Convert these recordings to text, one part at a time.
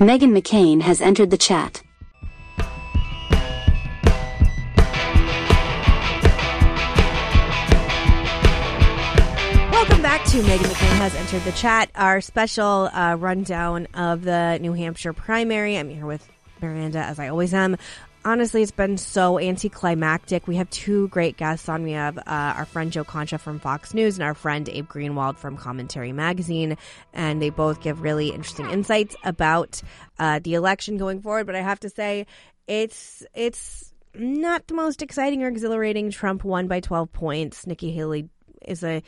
Meghan McCain has entered the chat. Welcome back to Meghan McCain has entered the chat. Our special uh, rundown of the New Hampshire primary. I'm here with Miranda, as I always am. Honestly, it's been so anticlimactic. We have two great guests on. We have uh, our friend Joe Concha from Fox News and our friend Abe Greenwald from Commentary Magazine, and they both give really interesting insights about uh, the election going forward. But I have to say, it's it's not the most exciting or exhilarating. Trump won by 12 points. Nikki Haley is a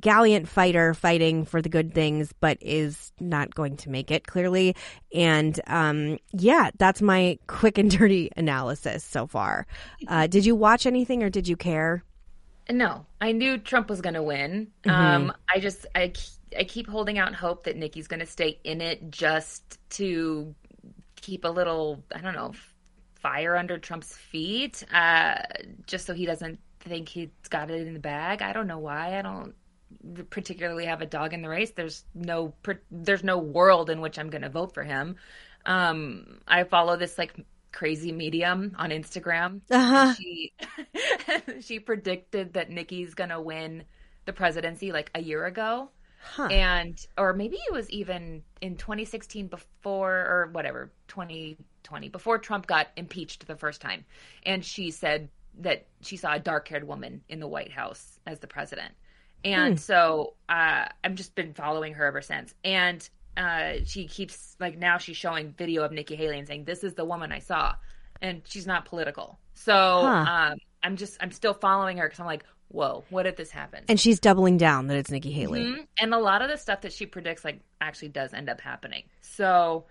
gallant fighter fighting for the good things, but is not going to make it clearly. And um, yeah, that's my quick and dirty analysis so far. Uh, did you watch anything or did you care? No, I knew Trump was going to win. Mm-hmm. Um, I just I I keep holding out hope that Nikki's going to stay in it just to keep a little I don't know fire under Trump's feet, uh, just so he doesn't think he's got it in the bag. I don't know why. I don't particularly have a dog in the race. There's no there's no world in which I'm going to vote for him. Um, I follow this like crazy medium on Instagram. Uh-huh. She she predicted that Nikki's going to win the presidency like a year ago. Huh. And or maybe it was even in 2016 before or whatever 2020 before Trump got impeached the first time, and she said that she saw a dark-haired woman in the White House as the president. And hmm. so uh, I've just been following her ever since. And uh, she keeps like now she's showing video of Nikki Haley and saying this is the woman I saw, and she's not political. So huh. um, I'm just I'm still following her because I'm like, whoa, what if this happens? And she's doubling down that it's Nikki Haley. Mm-hmm. And a lot of the stuff that she predicts like actually does end up happening. So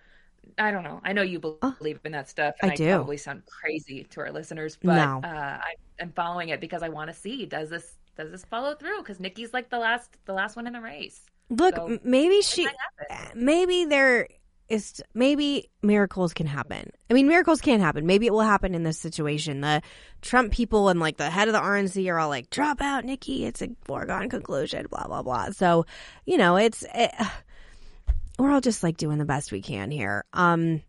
I don't know. I know you believe in that stuff. And I, I do. Probably sound crazy to our listeners, but no. uh, I, am following it because I want to see does this does this follow through? Because Nikki's like the last the last one in the race. Look, so, maybe she, maybe there is, maybe miracles can happen. I mean, miracles can happen. Maybe it will happen in this situation. The Trump people and like the head of the RNC are all like, "Drop out, Nikki. It's a foregone conclusion." Blah blah blah. So, you know, it's it, we're all just like doing the best we can here. Um,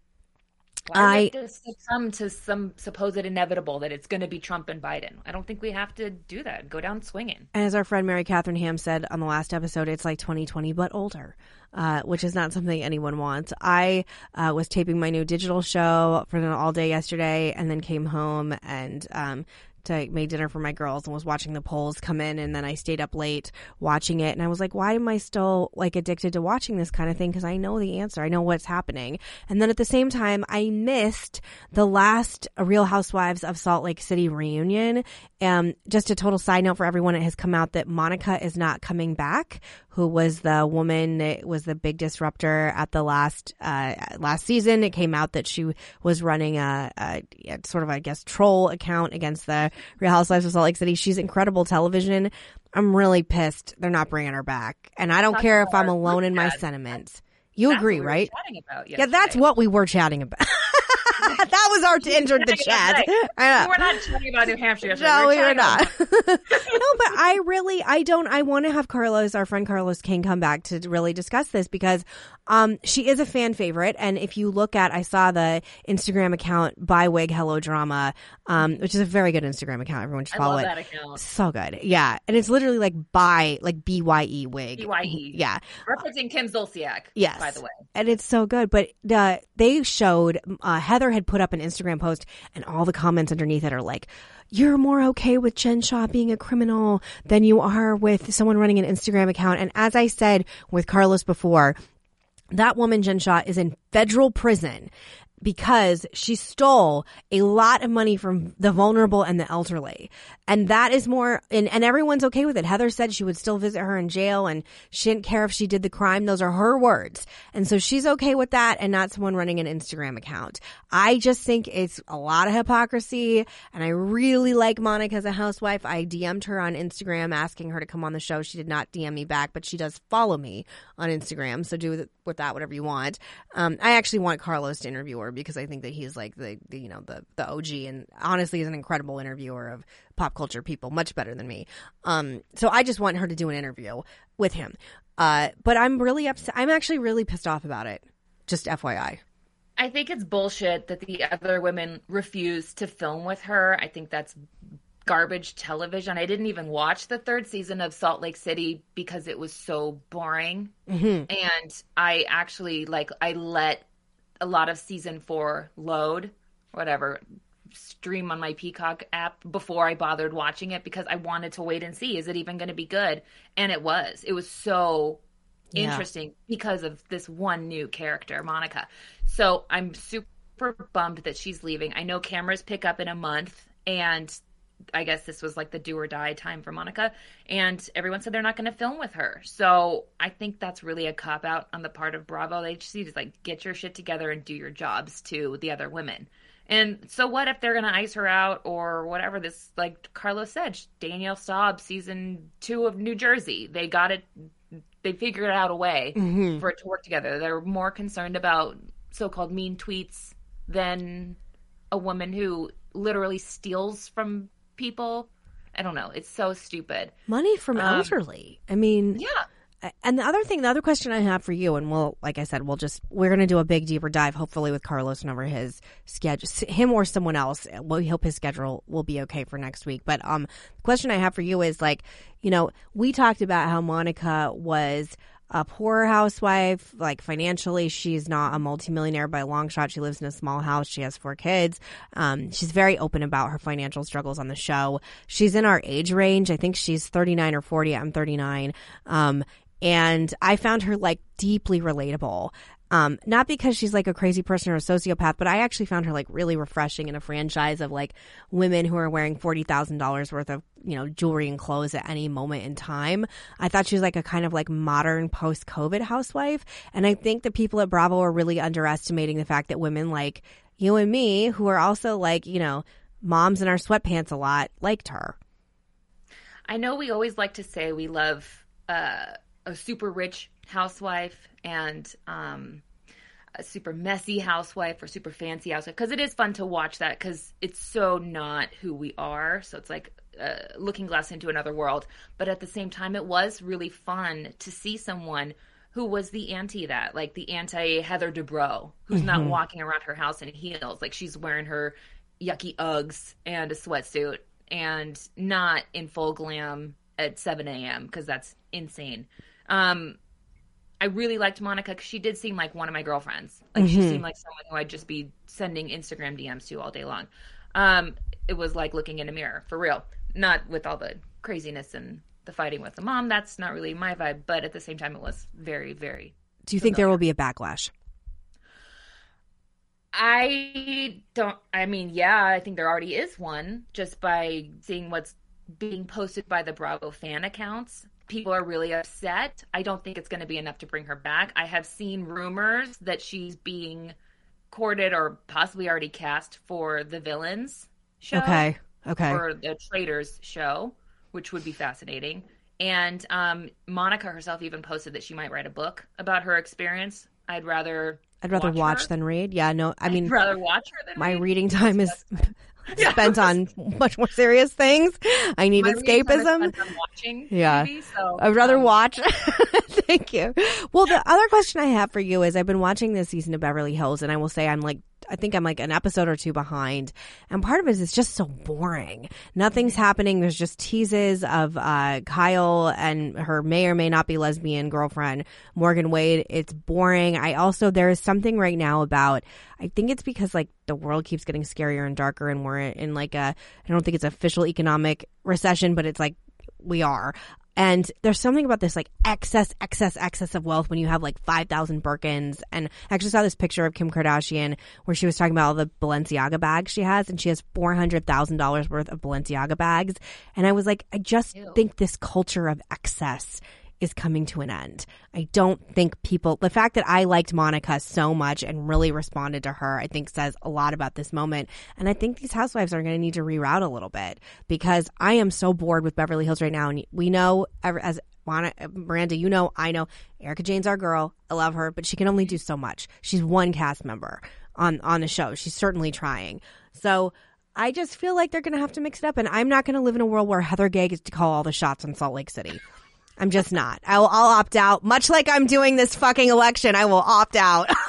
why I succumb to some supposed inevitable that it's going to be Trump and Biden. I don't think we have to do that. Go down swinging. And As our friend Mary Catherine Ham said on the last episode, it's like 2020 but older. Uh, which is not something anyone wants. I uh, was taping my new digital show for an all day yesterday, and then came home and um, to make dinner for my girls and was watching the polls come in and then I stayed up late watching it and I was like why am I still like addicted to watching this kind of thing? Because I know the answer. I know what's happening. And then at the same time I missed the last Real Housewives of Salt Lake City reunion. Um just a total side note for everyone it has come out that Monica is not coming back who was the woman that was the big disruptor at the last uh, last season. It came out that she was running a, a, a, sort of I guess troll account against the Real Housewives of Salt Lake City. She's incredible television. I'm really pissed they're not bringing her back, and I don't care if I'm alone in my sentiments. You that's agree, right? yeah, that's what we were chatting about. that was our entered the chat. We're not talking about New Hampshire yesterday. No, we were not. no, but I really, I don't, I want to have Carlos, our friend Carlos King, come back to really discuss this because um, she is a fan favorite. And if you look at, I saw the Instagram account by Wig Hello Drama, um, which is a very good Instagram account. Everyone should follow it. That account. So good. Yeah. And it's literally like by, like B Y E Wig. B Y E. Yeah. Referencing Kim Zolciak. Yes. By the way. And it's so good. But uh, they showed, uh, Heather had put up an Instagram post and all the comments underneath it are like, you're more okay with Jen Shaw being a criminal than you are with someone running an Instagram account. And as I said with Carlos before, that woman, Jen Shaw, is in federal prison because she stole a lot of money from the vulnerable and the elderly. And that is more, and, and everyone's okay with it. Heather said she would still visit her in jail and she didn't care if she did the crime. Those are her words. And so she's okay with that and not someone running an Instagram account. I just think it's a lot of hypocrisy and I really like Monica as a housewife. I DM'd her on Instagram asking her to come on the show. She did not DM me back, but she does follow me on Instagram. So do with that whatever you want. Um, I actually want Carlos to interview her because I think that he's like the, the you know the the OG and honestly is an incredible interviewer of pop culture people, much better than me. Um, so I just want her to do an interview with him. Uh, but I'm really upset. I'm actually really pissed off about it. Just FYI. I think it's bullshit that the other women refuse to film with her. I think that's garbage television. I didn't even watch the third season of Salt Lake City because it was so boring. Mm-hmm. And I actually like I let a lot of season 4 load, whatever, stream on my Peacock app before I bothered watching it because I wanted to wait and see is it even going to be good? And it was. It was so Yeah. interesting because of this one new character, Monica. So I'm super bummed that she's leaving. I know cameras pick up in a month and I guess this was like the do or die time for Monica and everyone said they're not going to film with her. So I think that's really a cop out on the part of Bravo. They just need to like get your shit together and do your jobs to the other women. And so what if they're going to ice her out or whatever this like Carlos said, Danielle Staub season 2 of New Jersey. They got it they figured out a way Mm-hmm. for it to work together. They're more concerned about so-called mean tweets than a woman who literally steals from people. I don't know. It's so stupid. Money from Um, elderly. I mean, Yeah. And the other thing, the other question I have for you, and we'll, like I said, we'll just we're going to do a big deeper dive, hopefully with Carlos and over his schedule, him or someone else. We hope his schedule will be okay for next week. But um, the question I have for you is like, you know, we talked about how Monica was a poor housewife, like financially, she's not a multimillionaire by a long shot. She lives in a small house. She has four kids. Um, she's very open about her financial struggles on the show. She's in our age range. I think she's 39 or 40. I'm 39. Um, and I found her like deeply relatable. Um, not because she's like a crazy person or a sociopath, but I actually found her like really refreshing in a franchise of like women who are wearing forty thousand dollars worth of you know jewelry and clothes at any moment in time. I thought she was like a kind of like modern post COVID housewife, and I think the people at Bravo are really underestimating the fact that women like you and me, who are also like you know moms in our sweatpants a lot, liked her. I know we always like to say we love uh, a super rich housewife and um, a super messy housewife or super fancy housewife because it is fun to watch that because it's so not who we are. So it's like uh, looking glass into another world. But at the same time, it was really fun to see someone who was the anti that, like the anti Heather Dubrow, who's not walking around her house in heels. Like she's wearing her yucky Uggs and a sweatsuit and not in full glam at 7 a.m. because that's insane. Um, I really liked Monica because she did seem like one of my girlfriends. Like she seemed like someone who I'd just be sending Instagram DMs to all day long. Um, it was like looking in a mirror for real, not with all the craziness and the fighting with the mom. That's not really my vibe, but at the same time, it was very, very. Do you think there will be a backlash? I don't. I mean, yeah, I think there already is one just by seeing what's being posted by the Bravo fan accounts. People are really upset. I don't think it's going to be enough to bring her back. I have seen rumors that she's being courted or possibly already cast for the villains show Okay. Okay. or the Traitors show, which would be fascinating. And um, Monica herself even posted that she might write a book about her experience. I'd rather I'd rather watch, her. than read. Yeah, no, I mean, I'd rather watch her than my read. reading time is spent on much more serious things. I need My reading time is escapism. watching Yeah. So, I'd rather um, watch. Thank you. Well, the other question I have for you is I've been watching this season of Beverly Hills and I will say I'm like, I think I'm like an episode or two behind. And part of it is it's just so boring. Nothing's happening. There's just teases of uh, Kyle and her may or may not be lesbian girlfriend, Morgan Wade. It's boring. I also, there is something right now about, I think it's because like the world keeps getting scarier and darker and we're in like a, I don't think it's official economic recession, but it's like we are. And there's something about this like excess, excess, excess of wealth when you have like 5,000 Birkins. And I actually saw this picture of Kim Kardashian where she was talking about all the Balenciaga bags she has and she has $400,000 worth of Balenciaga bags. And I was like, I just Ew. think this culture of excess is coming to an end. I don't think people, the fact that I liked Monica so much and really responded to her, I think says a lot about this moment. And I think these housewives are going to need to reroute a little bit because I am so bored with Beverly Hills right now. And we know, as Miranda, you know, I know Erika Jayne's our girl. I love her, but she can only do so much. She's one cast member on, on the show. She's certainly trying. So, I just feel like they're going to have to mix it up, and I'm not going to live in a world where Heather Gay gets to call all the shots in Salt Lake City. I'm just not. I'll, I'll opt out. Much like I'm doing this fucking election, I will opt out.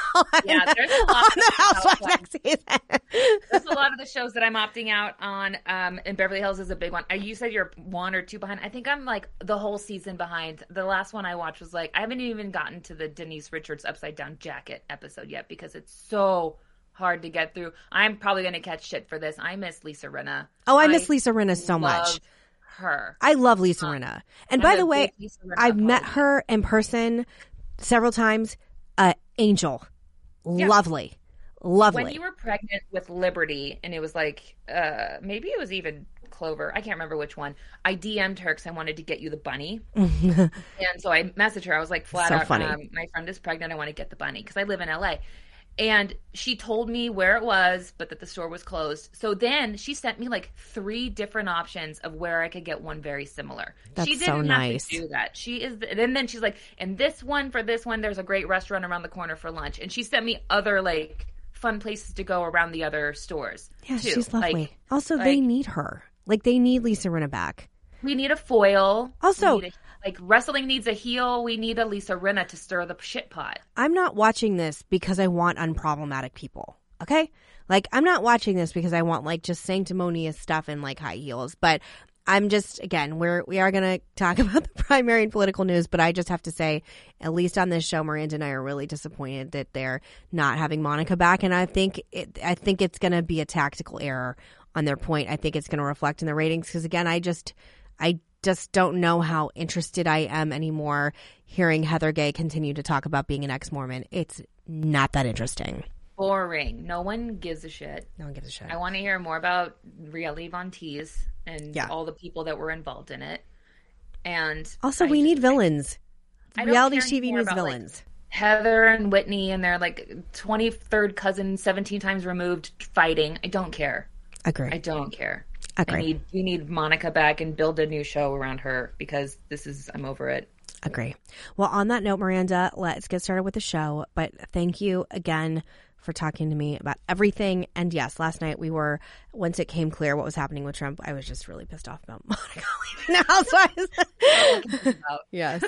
Yeah, there's a lot on of the Housewives next season. There's a lot of the shows that I'm opting out on, um, and Beverly Hills is a big one. Uh, You said you're one or two behind. I think I'm like the whole season behind. The last one I watched was like I haven't even gotten to the Denise Richards upside down jacket episode yet because it's so hard to get through. I'm probably gonna catch shit for this. I miss Lisa Rinna. Oh, I miss Lisa Rinna so much. Her. I love Lisa Rinna. And I'm by the way, big Lisa Rinna I've met her in person several times. Uh, angel, lovely, lovely. when you were pregnant with Liberty, and it was like, uh, maybe it was even Clover. I can't remember which one. I DM'd her because I wanted to get you the bunny, and so I messaged her. I was like, flat So out. Um, my friend is pregnant. I want to get the bunny because I live in LA. And she told me where it was, but that the store was closed. So then she sent me like three different options of where I could get one very similar. That's she didn't have nice. to do that. She is, the, and then she's like, and this one for this one, there's a great restaurant around the corner for lunch. And she sent me other like fun places to go around the other stores. yeah, too. she's lovely. Like, also, they need her. Like they need Lisa Rinna back. we need a foil. Also- We need a- like wrestling needs a heel. We need a Lisa Rinna to stir the shit pot. I'm not watching this because I want unproblematic people. Okay? Like I'm not watching this because I want like just sanctimonious stuff and like high heels, but I'm just again, we're we are going to talk about the primary and political news, but I just have to say at least on this show Miranda and I are really disappointed that they're not having Monica back and I think it I think it's going to be a tactical error on their point. I think it's going to reflect in the ratings because again, I just I just don't know how interested I am anymore hearing Heather Gay continue to talk about being an ex Mormon. It's not that interesting. Boring. No one gives a shit. No one gives a shit. I want to hear more about Reality Von Tease and Yeah. all the people that were involved in it. And Also, I we just- need villains. I don't Reality TV needs about, like, villains. Heather and Whitney and their like 23rd cousin, 17 times removed, fighting. I don't care. Agree. I don't care. Agree. Need we need Monica back and build a new show around her because this is I'm over it. Agree. Well, on that note, Miranda, let's get started with the show. But thank you again for talking to me about everything. And yes, last night we were, once it came clear what was happening with Trump, I was just really pissed off about Monica leaving the housewives. yes.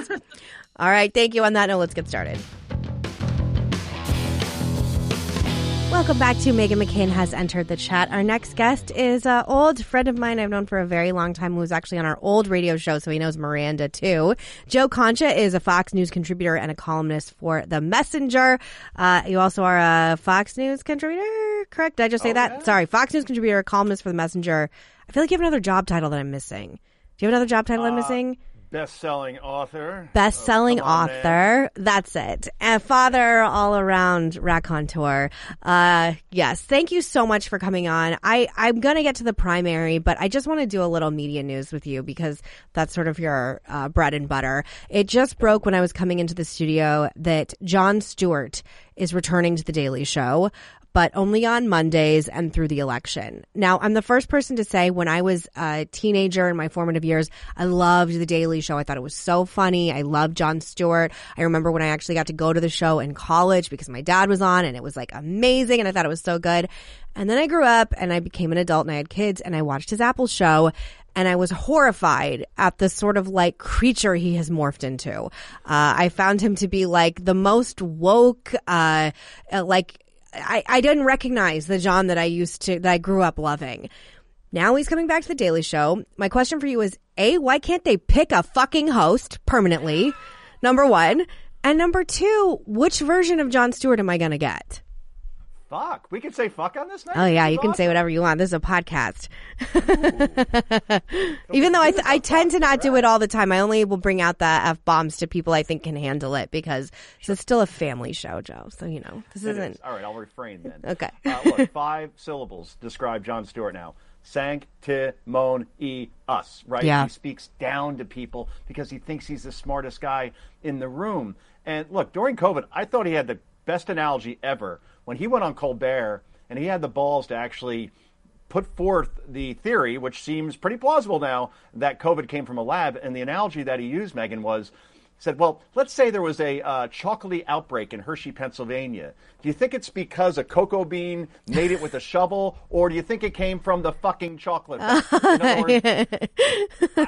All right. Thank you. On that note, let's get started. Welcome back to Meghan McCain has entered the chat. Our next guest is an old friend of mine I've known for a very long time who was actually on our old radio show, so he knows Miranda too. Joe Concha is a Fox News contributor and a columnist for The Messenger. Uh, you also are a Fox News contributor, correct? Did I just say that? Sorry, Fox News contributor, columnist for The Messenger. I feel like you have another job title that I'm missing. Do you have another job title I'm missing? Best-selling author. Best-selling Oh, on, man. author. That's it. And father all around raconteur. Uh, yes. Thank you so much for coming on. I, I'm going to get to the primary, but I just want to do a little media news with you because that's sort of your uh, bread and butter. It just broke when I was coming into the studio that Jon Stewart is returning to the Daily Show but only on Mondays and through the election. Now, I'm the first person to say when I was a teenager in my formative years, I loved The Daily Show. I thought it was so funny. I loved Jon Stewart. I remember when I actually got to go to the show in college because my dad was on and it was like amazing and I thought it was so good. And then I grew up and I became an adult and I had kids and I watched his Apple show and I was horrified at the sort of like creature he has morphed into. Uh, I found him to be like the most woke, uh, uh, like I, I didn't recognize the Jon that I used to, that I grew up loving. Now he's coming back to the Daily Show. My question for you is A, why can't they pick a fucking host permanently? Number one. And number two, which version of Jon Stewart am I going to get? Fuck. We can say fuck on this now. Oh yeah, you can say whatever you want. This is a podcast. Even though I, th- I tend to not do it all the time, I only will bring out the f bombs to people I think can handle it because it's still a family show, Joe. So you know this isn't is. All right, I'll refrain then. okay. uh, look, five syllables describe Jon Stewart now. Sanctimony us, right? Yeah. He speaks down to people because he thinks he's the smartest guy in the room. And look, during COVID, I thought he had the best analogy ever when he went on Colbert and he had the balls to actually put forth the theory, which seems pretty plausible now, that COVID came from a lab. And the analogy that he used, Meghan, was said, well, let's say there was a uh, chocolatey outbreak in Hershey, Pennsylvania. Do you think it's because a cocoa bean made it with a shovel, or do you think it came from the fucking chocolate? factory? In words,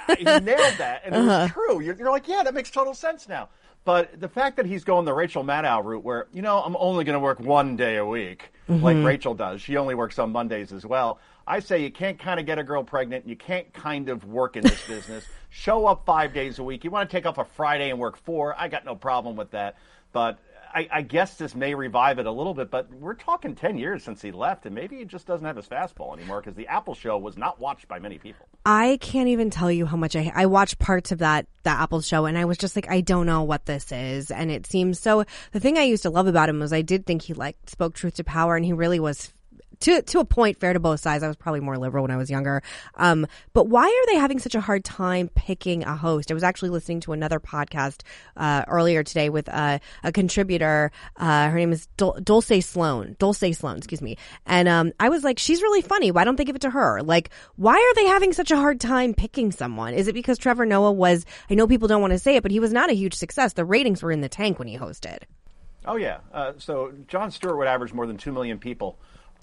he nailed that, and it was true. You're, you're like, yeah, that makes total sense now. But the fact that he's going the Rachel Maddow route, where you know I'm only going to work one day a week, like mm-hmm. Rachel does. She only works on Mondays as well. I say you can't kind of get a girl pregnant. And you can't kind of work in this business. Show up five days a week. You want to take off a Friday and work four. I got no problem with that. But I, I guess this may revive it a little bit. But we're talking 10 years since he left, and maybe he just doesn't have his fastball anymore because the Apple show was not watched by many people. I can't even tell you how much I I watched parts of that that Apple show and I was just like I don't know what this is and it seems so the thing I used to love about him was I did think he like spoke truth to power and he really was to to a point fair to both sides. I was probably more liberal when I was younger. Um, but why are they having such a hard time picking a host? I was actually listening to another podcast uh, earlier today with uh, a contributor. Uh, her name is Dul- Dulce Sloan. Dulce Sloan, excuse me. And um, I was like, she's really funny. Why don't they give it to her? Like, why are they having such a hard time picking someone? Is it because Trevor Noah was? I know people don't want to say it, but he was not a huge success. The ratings were in the tank when he hosted. Oh yeah. Uh, so Jon Stewart would average more than two million people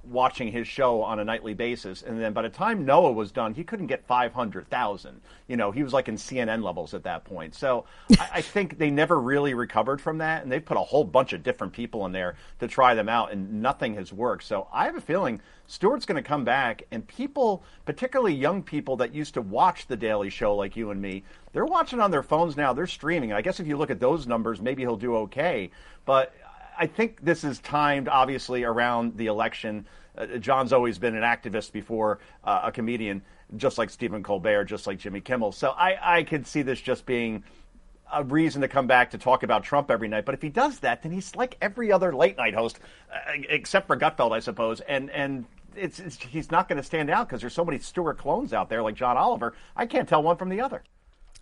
watching his show on a nightly basis, and then by the time Noah was done, he couldn't get five hundred thousand. You know, he was like in CNN levels at that point. So I, I think they never really recovered from that, and they've put a whole bunch of different people in there to try them out, and nothing has worked. So I have a feeling Stewart's going to come back, and people, particularly young people that used to watch The Daily Show like you and me, they're watching on their phones now. They're streaming. I guess if you look at those numbers, maybe he'll do okay. But I think this is timed, obviously, around the election. Uh, Jon's always been an activist before uh, a comedian, just like Stephen Colbert, just like Jimmy Kimmel. So I, I could see this just being a reason to come back to talk about Trump every night. But if he does that, then he's like every other late night host, uh, except for Gutfeld, I suppose. And and it's, it's he's not going to stand out because there's so many Stewart clones out there, like John Oliver. I can't tell one from the other.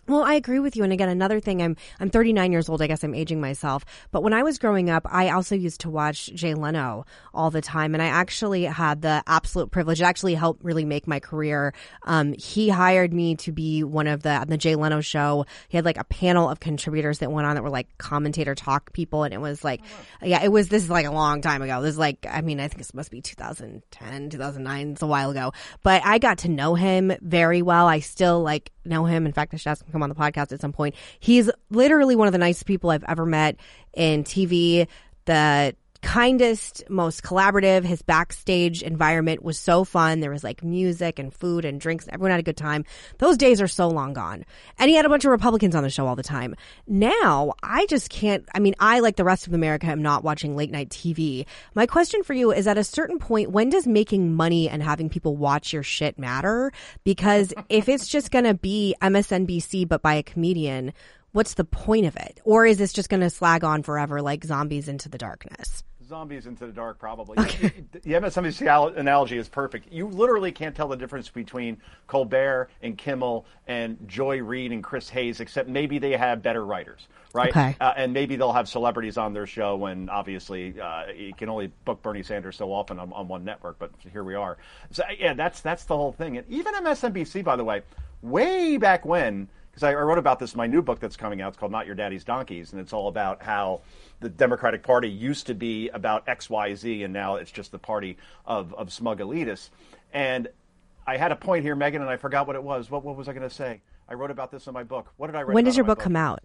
Well, I agree with you. And again, another thing, I'm I'm 39 years old. I guess I'm aging myself. But when I was growing up, I also used to watch Jay Leno all the time, and I actually had the absolute privilege. It actually helped really make my career. Um, he hired me to be one of the on the Jay Leno show. He had like a panel of contributors that went on that were like commentator talk people, and it was like, yeah, it was. This is like a long time ago. This is like, I mean, I think this must be 2010, 2009. It's a while ago. But I got to know him very well. I still like know him. In fact, I should ask him to come on the podcast at some point. He's literally one of the nicest people I've ever met in TV. The kindest, most collaborative. His backstage environment was so fun. There was like music and food and drinks. Everyone had a good time. Those days are so long gone. And he had a bunch of Republicans on the show all the time. Now, I just can't, I mean, I, like the rest of America, am not watching late night TV. My question for you is at a certain point, when does making money and having people watch your shit matter? Because if it's just going to be MSNBC, but by a comedian, what's the point of it? Or is this just going to slag on forever like zombies into the darkness? Zombies into the dark, probably. Okay. The MSNBC analogy is perfect. You literally can't tell the difference between Colbert and Kimmel and Joy Reid and Chris Hayes, except maybe they have better writers, right? Okay. Uh, and maybe they'll have celebrities on their show when obviously uh, you can only book Bernie Sanders so often on, on one network, but here we are. So, yeah, that's, that's the whole thing. And even MSNBC, by the way, way back when, because I wrote about this in my new book that's coming out. It's called Not Your Daddy's Donkeys, and it's all about how the Democratic Party used to be about X, Y, Z, and now it's just the party of, of smug elitists. And I had a point here, Meghan, and I forgot what it was. What, what was I going to say? I wrote about this in my book. What did I write? When does your book, book come out?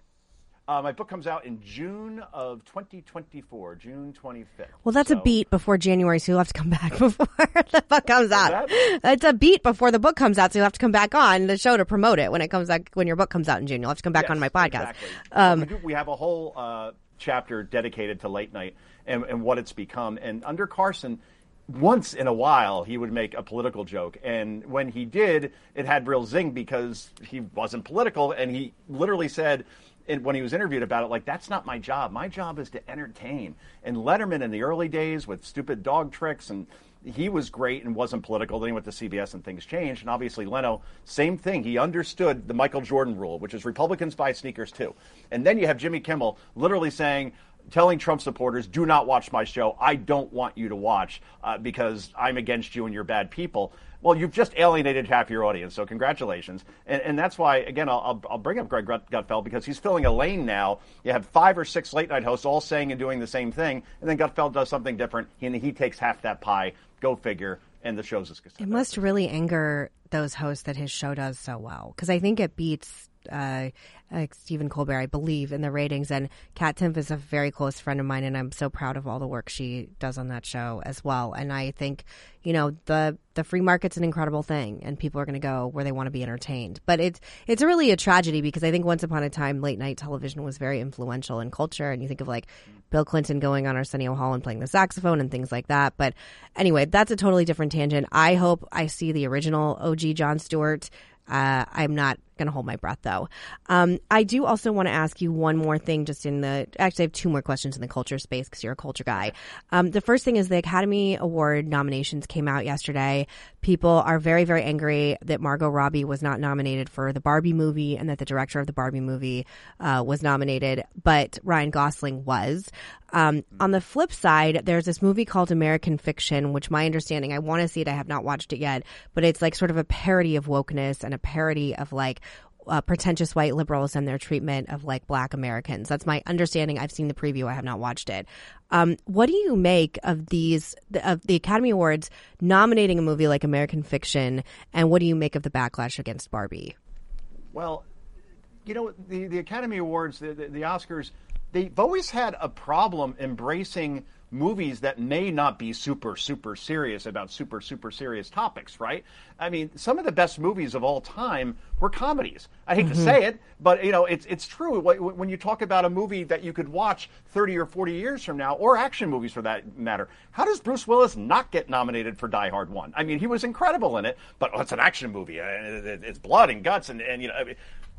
Uh, my book comes out in June of 2024, June 25th. Well, that's so, a beat before January, so you'll have to come back before the book comes out. that? It's a beat before the book comes out, so you'll have to come back on the show to promote it when it comes out. When your book comes out in June, you'll have to come back Yes, on my podcast. Exactly. Um, we, do- we have a whole uh, chapter dedicated to late night and, and what it's become. And under Carson, once in a while, he would make a political joke. And when he did, it had real zing because he wasn't political. And he literally said, and when he was interviewed about it, like, that's not my job. My job is to entertain. And Letterman in the early days with stupid dog tricks and he was great and wasn't political. Then he went to CBS and things changed. And obviously, Leno, same thing. He understood the Michael Jordan rule, which is Republicans buy sneakers too. And then you have Jimmy Kimmel literally saying, telling Trump supporters, do not watch my show. I don't want you to watch uh, because I'm against you and you're bad people. Well, you've just alienated half your audience, so congratulations. And, and that's why, again, I'll, I'll, bring up Greg Gutfeld because he's filling a lane now. You have five or six late night hosts all saying and doing the same thing, and then Gutfeld does something different, and he takes half that pie. Go figure. And the show's is. it must really anger those hosts that his show does so well because I think it beats uh, uh, Stephen Colbert, I believe, in the ratings. And Kat Timpf is a very close friend of mine, and I'm so proud of all the work she does on that show as well. And I think, you know, the the free market's an incredible thing, and people are going to go where they want to be entertained. But it's it's really a tragedy because I think once upon a time, late night television was very influential in culture, and you think of like Bill Clinton going on Arsenio Hall and playing the saxophone and things like that. But anyway, that's a totally different tangent. I hope I see the original OG Jon Stewart. Uh, I'm not going to hold my breath though. Um, I do also want to ask you one more thing, just in the actually, I have two more questions in the culture space because you're a culture guy. Um, the first thing is the Academy Award nominations came out yesterday. People are very, very angry that Margot Robbie was not nominated for the Barbie movie and that the director of the Barbie movie uh, was nominated, but Ryan Gosling was. Um, on the flip side, there's this movie called American Fiction, which my understanding, I want to see it. I have not watched it yet, but it's like sort of a parody of wokeness and a parody of like uh, pretentious white liberals and their treatment of like black Americans. That's my understanding. I've seen the preview. I have not watched it. Um, what do you make of these, of the Academy Awards nominating a movie like American Fiction? And what do you make of the backlash against Barbie? Well, you know, the, the Academy Awards, the, the, the Oscars, they've always had a problem embracing movies that may not be super, super serious about super, super serious topics, right? I mean, some of the best movies of all time were comedies. I hate mm-hmm. to say it, but you know, it's it's true. When you talk about a movie that you could watch 30 or 40 years from now, or action movies for that matter, how does Bruce Willis not get nominated for Die Hard One? I mean, he was incredible in it, but oh, it's an action movie. It's blood and guts, and, and you know,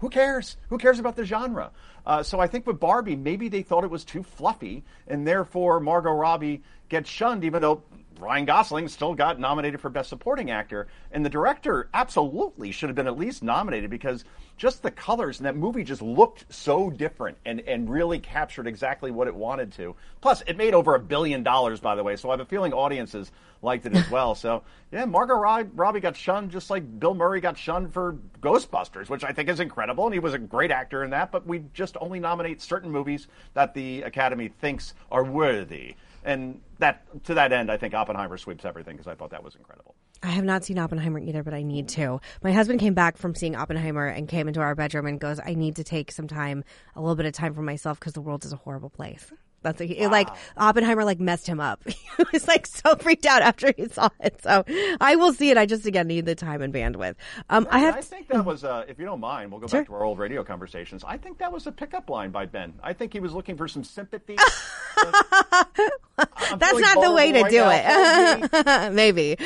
who cares? Who cares about the genre? Uh, so I think with Barbie, maybe they thought it was too fluffy, and therefore Margot Robbie gets shunned, even though Ryan Gosling still got nominated for Best Supporting Actor. And the director absolutely should have been at least nominated because just the colors in that movie just looked so different and, and really captured exactly what it wanted to. Plus, it made over a billion dollars, by the way, so I have a feeling audiences liked it as well. so, yeah, Margot Robbie got shunned just like Bill Murray got shunned for Ghostbusters, which I think is incredible, and he was a great actor in that, but we just only nominate certain movies that the Academy thinks are worthy. And that to that end, I think Oppenheimer sweeps everything because I thought that was incredible. I have not seen Oppenheimer either, but I need to. My husband came back from seeing Oppenheimer and came into our bedroom and goes, "I need to take some time, a little bit of time for myself because the world is a horrible place." That's like, wow. like Oppenheimer like messed him up. he was like so freaked out after he saw it. So I will see it. I just again need the time and bandwidth. Um, I have. I think that was, uh, if you don't mind, we'll go sure. back to our old radio conversations. I think that was a pickup line by Ben. I think he was looking for some sympathy. That's not the way to right do it. Maybe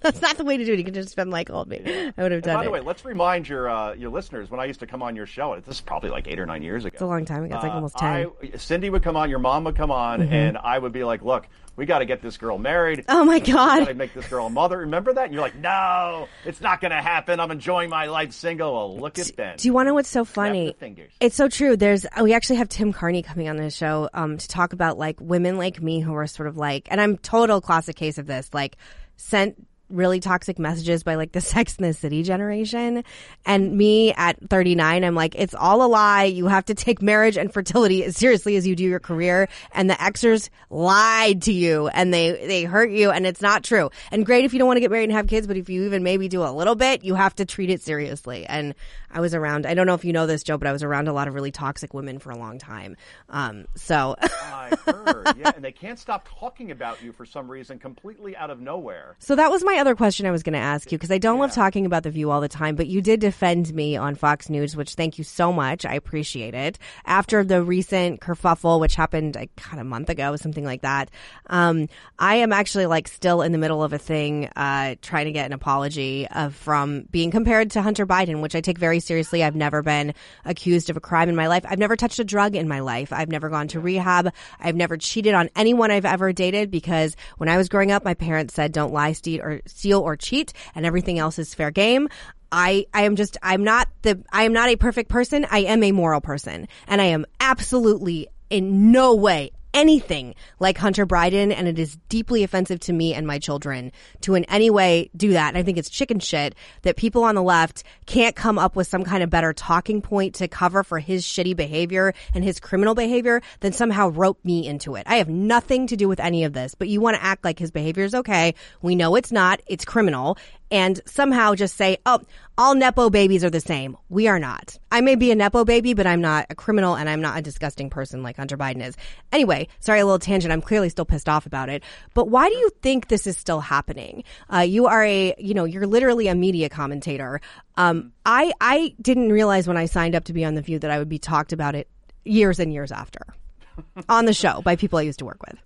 that's not the way to do it. You can just been like, "Hold me." I would have done it. by it. the way, let's remind your uh, your listeners when I used to come on your show. This is probably like eight or nine years ago. It's a long time ago. It's like uh, almost ten. I, Cindy would come on. Your mom would come on, mm-hmm. and I would be like, "Look, we got to get this girl married. Oh my god! got to make this girl a mother. Remember that? And you're like, no, it's not going to happen. I'm enjoying my life single. Well, look at Ben. Do you want to know what's so funny? It's so true. There's we actually have Tim Carney coming on the show um, to talk about like women like me who are sort of like, and I'm total classic case of this, like sent really toxic messages by like the Sex in the City generation. And me at 39, I'm like, it's all a lie. You have to take marriage and fertility as seriously as you do your career. And the Xers lied to you and they, they hurt you and it's not true. And great if you don't want to get married and have kids, but if you even maybe do a little bit, you have to treat it seriously. And I was around, I don't know if you know this, Joe, but I was around a lot of really toxic women for a long time. Um, so. I heard. Yeah. And they can't stop talking about you for some reason completely out of nowhere. So that was my other question I was going to ask you because I don't yeah. love talking about The View all the time, but you did defend me on Fox News, which thank you so much. I appreciate it. After the recent kerfuffle, which happened like kind of a month ago, something like that, um, I am actually like still in the middle of a thing, uh, trying to get an apology of from being compared to Hunter Biden, which I take very seriously. I've never been accused of a crime in my life. I've never touched a drug in my life. I've never gone to rehab. I've never cheated on anyone I've ever dated because when I was growing up, my parents said, don't lie, steal, or steal or cheat, and everything else is fair game. I, I am just, I'm not the, I am not a perfect person. I am a moral person. And I am absolutely in no way anything like Hunter Biden, and it is deeply offensive to me and my children to in any way do that. And I think it's chicken shit that people on the left can't come up with some kind of better talking point to cover for his shitty behavior and his criminal behavior than somehow rope me into it. I have nothing to do with any of this, but you want to act like his behavior is okay. We know it's not. It's criminal and somehow just say, oh, all Nepo babies are the same. We are not. I may be a Nepo baby, but I'm not a criminal and I'm not a disgusting person like Hunter Biden is. Anyway, sorry, a little tangent. I'm clearly still pissed off about it. But why do you think this is still happening? Uh, you are a, you know, you're literally a media commentator. Um, I, I didn't realize when I signed up to be on The View that I would be talked about it years and years after on the show by people I used to work with.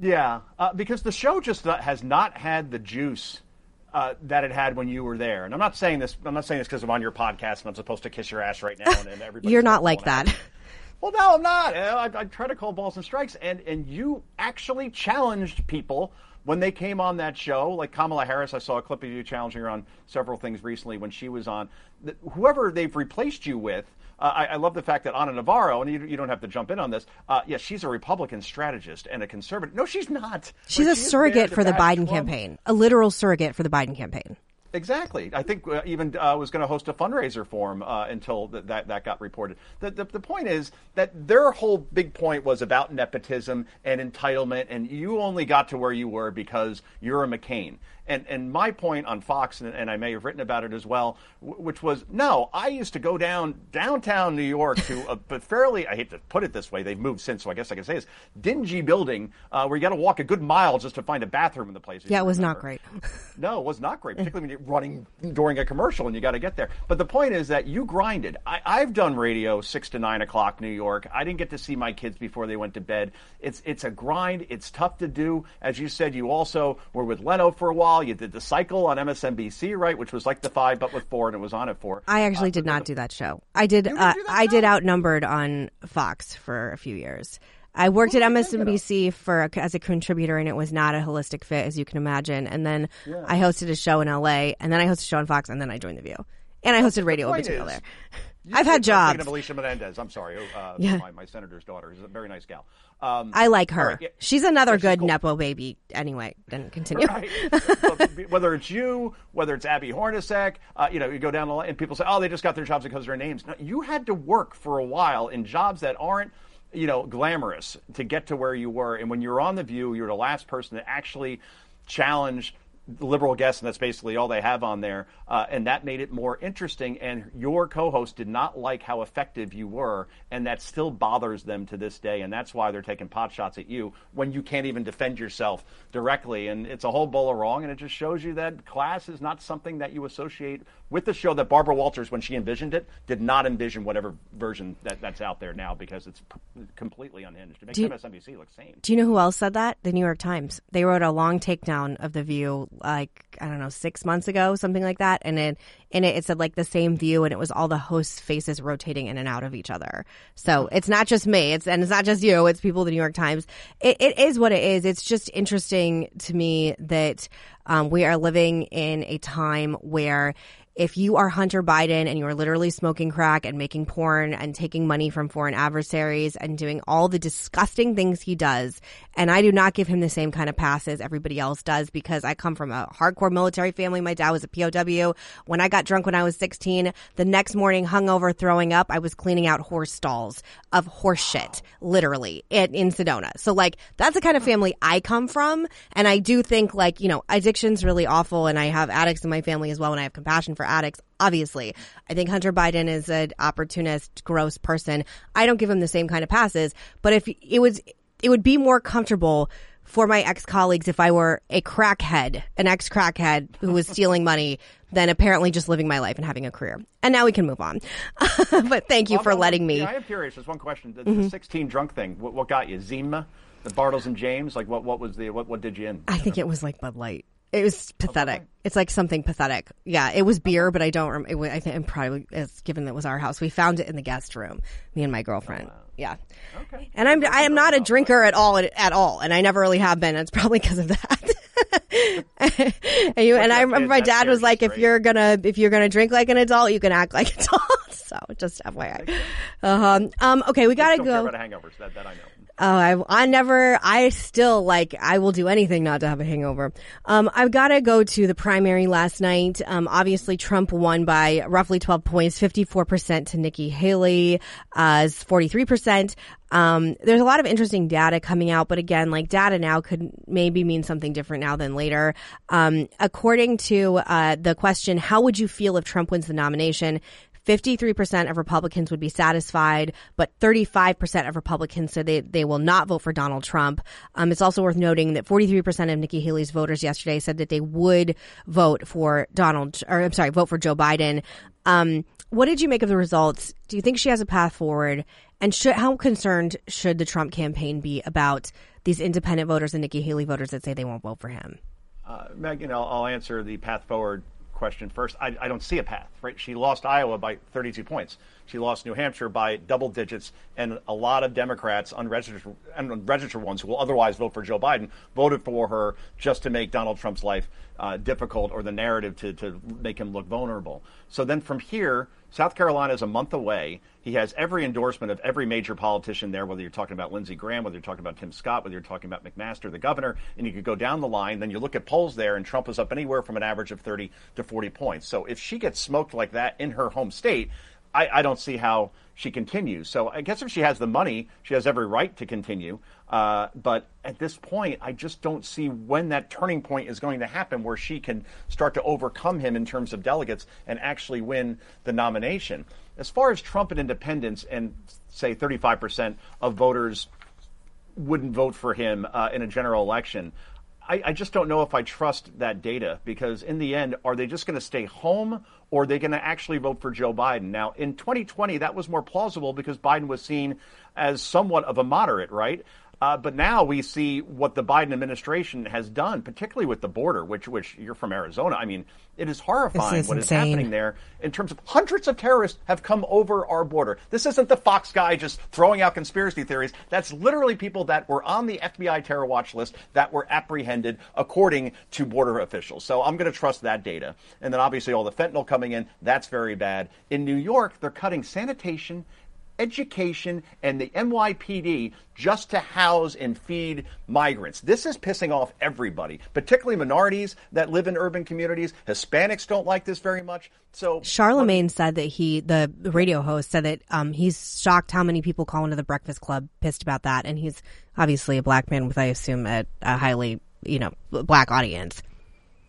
Yeah, uh, because the show just uh, has not had the juice uh, that it had when you were there. And I'm not saying this. I'm not saying this because I'm on your podcast and I'm supposed to kiss your ass right now. And, and everybody. You're not like that. Well, no, I'm not. I, I try to call balls and strikes, and and you actually challenged people when they came on that show. Like Kamala Harris, I saw a clip of you challenging her on several things recently when she was on. Whoever they've replaced you with uh, I, I, love the fact that Ana Navarro, and you, you don't have to jump in on this. Uh, yes, she's a Republican strategist and a conservative. No, she's not. She's a surrogate for the Biden Trump. campaign, a literal surrogate for the Biden campaign. Exactly. I think uh, even uh, was going to host a fundraiser for him uh, until th- that that got reported. The, the, the point is that their whole big point was about nepotism and entitlement, and you only got to where you were because you're a McCain. And and my point on Fox, and, and I may have written about it as well, w- which was no, I used to go down downtown New York to a but fairly, I hate to put it this way, they've moved since, so I guess I can say this dingy building uh, where you got to walk a good mile just to find a bathroom in the place. Yeah, it was remember. not great. no, it was not great, particularly when you're running during a commercial and you got to get there. But the point is that you grinded. I, I've done radio six to nine o'clock New York. I didn't get to see my kids before they went to bed. It's it's a grind. It's tough to do. As you said, you also were with Leno for a while. You did the cycle on MSNBC, right, which was like the five but with four, and it was on at four. I actually uh, did not the, do that show. I did. Uh, I did outnumbered on Fox for a few years. I worked at MSNBC for as a contributor, and it was not a holistic fit, as you can imagine. And then yeah. I hosted a show in LA, and then I hosted a show on Fox, and then I joined The View, and I hosted radio in between there. I've had jobs. Of Alicia Menendez. I'm sorry, uh, yeah. my, my, senator's daughter. is a very nice gal. Um, I like her. Right, yeah. She's another good cool. nepo baby. Anyway, then continue. Right. whether it's you, whether it's Abby Hornacek, uh, you know, you go down the line and people say, "Oh, they just got their jobs because of their names." No, you had to work for a while in jobs that aren't you know, glamorous to get to where you were. And when you're on The View, you're the last person to actually challenge liberal guests, and that's basically all they have on there. Uh, and that made it more interesting. And your co host did not like how effective you were, and that still bothers them to this day. And that's why they're taking pot shots at you when you can't even defend yourself directly. And it's a whole bowl of wrong, and it just shows you that class is not something that you associate with the show that Barbara Walters, when she envisioned it, did not envision whatever version that, that's out there now because it's p- completely unhinged. It makes you, MSNBC look sane. Do you know who else said that? The New York Times. They wrote a long takedown of The View like I don't know six months ago, something like that, and it in it it said like the same view, and it was all the hosts' faces rotating in and out of each other. So it's not just me, it's and it's not just you, it's people. The New York Times. it, it is what it is. It's just interesting to me that um, we are living in a time where if you are Hunter Biden and you are literally smoking crack and making porn and taking money from foreign adversaries and doing all the disgusting things he does, and I do not give him the same kind of pass as everybody else does because I come from a hardcore military family. My dad was a POW. When I got drunk when I was 16, the next morning, hungover, throwing up, I was cleaning out horse stalls of horse shit, literally, in, in Sedona. So, like, that's the kind of family I come from. And I do think, like, you know, addiction's really awful, and I have addicts in my family as well, and I have compassion for for addicts. Obviously, I think Hunter Biden is an opportunist, gross person. I don't give him the same kind of passes, but if it was, it would be more comfortable for my ex colleagues if I were a crackhead, an ex crackhead who was stealing money, than apparently just living my life and having a career. And now we can move on. but thank you well, for letting me. Yeah, I am curious. There's one question. The, mm-hmm. the 16 drunk thing. What, what, got you? Zima, the Bartles and James. Like what? What was the? What? What did you in? I think it was like Bud Light. It was pathetic. It's like something pathetic. Yeah, it was beer, but I don't. Rem- it was, I think, probably as given that it was our house, we found it in the guest room. Me and my girlfriend. Oh, wow. Yeah. Okay. And I'm I am not a drinker at all at all, and I never really have been. It's probably because of that. and, you, and I remember my dad was like, "If you're gonna if you're gonna drink like an adult, you can act like an adult." so just FYI. Uh-huh. Um. Okay, we gotta go. hangovers. That, that I know. Oh, I, I never, I still like, I will do anything not to have a hangover. Um, I've got to go to the primary last night. Um, obviously Trump won by roughly 12 points, 54% to Nikki Haley, uh, 43%. Um, there's a lot of interesting data coming out, but again, like data now could maybe mean something different now than later. Um, according to, uh, the question, how would you feel if Trump wins the nomination? 53% of Republicans would be satisfied, but 35% of Republicans said they, they will not vote for Donald Trump. Um, it's also worth noting that 43% of Nikki Haley's voters yesterday said that they would vote for Donald, or I'm sorry, vote for Joe Biden. Um, what did you make of the results? Do you think she has a path forward? And should, how concerned should the Trump campaign be about these independent voters and Nikki Haley voters that say they won't vote for him? Uh, Meghan, I'll, I'll answer the path forward question first. I, I, don't see a path, right? She lost Iowa by 32 points. She lost New Hampshire by double digits, and a lot of Democrats, unregistered, unregistered ones who will otherwise vote for Joe Biden, voted for her just to make Donald Trump's life uh, difficult or the narrative to, to make him look vulnerable. So then from here, South Carolina is a month away. He has every endorsement of every major politician there, whether you're talking about Lindsey Graham, whether you're talking about Tim Scott, whether you're talking about McMaster, the governor, and you could go down the line. Then you look at polls there, and Trump is up anywhere from an average of 30 to 40 points. So if she gets smoked like that in her home state, I, I don't see how she continues. So I guess if she has the money, she has every right to continue. Uh, but at this point, I just don't see when that turning point is going to happen where she can start to overcome him in terms of delegates and actually win the nomination. As far as Trump and independents, and say 35% of voters wouldn't vote for him uh, in a general election. I, I, just don't know if I trust that data because in the end, are they just going to stay home or are they going to actually vote for Joe Biden? Now, in 2020, that was more plausible because Biden was seen as somewhat of a moderate, right? Uh, but now we see what the Biden administration has done, particularly with the border, which which you're from Arizona. I mean, it is horrifying is what is happening there in terms of hundreds of terrorists have come over our border. This isn't the Fox guy just throwing out conspiracy theories. That's literally people that were on the FBI terror watch list that were apprehended according to border officials. So I'm going to trust that data. And then obviously all the fentanyl coming in, that's very bad. In New York, they're cutting sanitation education and the NYPD just to house and feed migrants. This is pissing off everybody, particularly minorities that live in urban communities. Hispanics don't like this very much. So Charlemagne said that he, the radio host, said that um, he's shocked how many people call into the Breakfast Club pissed about that, and he's obviously a black man with, I assume, a, a highly, you know, black audience.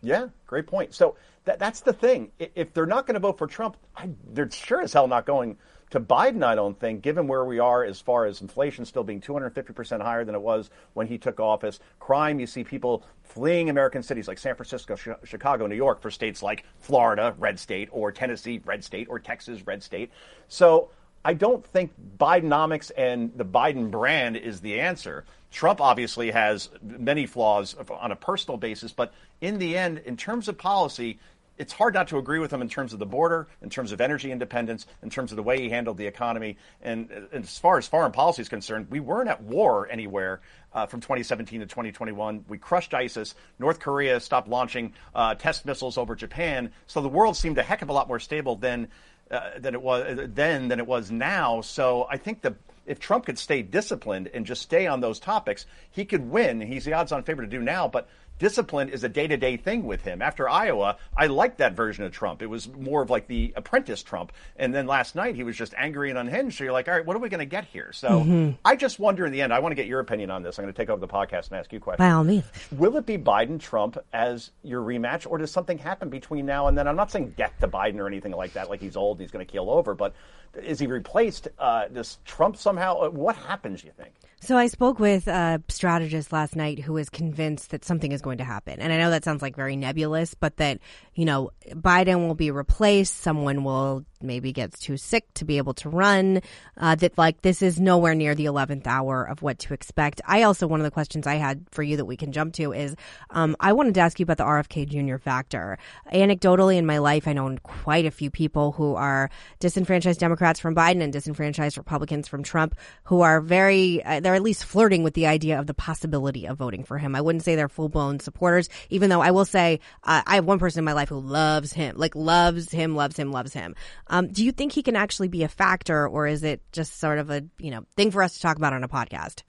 Yeah, great point. So that, that's the thing. If they're not going to vote for Trump, I, they're sure as hell not going to Biden, I don't think, given where we are as far as inflation still being 250% higher than it was when he took office, crime, you see people fleeing American cities like San Francisco, Chicago, New York for states like Florida, red state, or Tennessee, red state, or Texas, red state. So I don't think Bidenomics and the Biden brand is the answer. Trump obviously has many flaws on a personal basis, but in the end, in terms of policy, it's hard not to agree with him in terms of the border, in terms of energy independence, in terms of the way he handled the economy. And, and as far as foreign policy is concerned, we weren't at war anywhere uh, from 2017 to 2021. We crushed ISIS. North Korea stopped launching uh, test missiles over Japan. So the world seemed a heck of a lot more stable than, uh, than it was then than it was now. So I think the if Trump could stay disciplined and just stay on those topics, he could win. He's the odds-on favorite to do now, but discipline is a day to day thing with him. After Iowa, I liked that version of Trump. It was more of like the apprentice Trump. And then last night, he was just angry and unhinged. So you're like, all right, what are we going to get here? So mm-hmm. I just wonder in the end, I want to get your opinion on this. I'm going to take over the podcast and ask you questions. By all means. Will it be Biden Trump as your rematch, or does something happen between now and then? I'm not saying death to Biden or anything like that, like he's old, he's going to kill over, but is he replaced? Uh, Trump somehow? What happens, you think? So I spoke with a strategist last night who is convinced that something is going to happen. And I know that sounds like very nebulous, but that, you know, Biden will be replaced. Someone will maybe gets too sick to be able to run. Uh, that like this is nowhere near the 11th hour of what to expect. I also, one of the questions I had for you that we can jump to is, um, I wanted to ask you about the RFK Jr. factor. Anecdotally in my life, I know quite a few people who are disenfranchised Democrats from Biden and disenfranchised Republicans from Trump who are very, uh, they're at least flirting with the idea of the possibility of voting for him. I wouldn't say they're full blown supporters, even though I will say uh, I have one person in my life who loves him, like loves him, loves him, loves him. Um, do you think he can actually be a factor, or is it just sort of a you know thing for us to talk about on a podcast?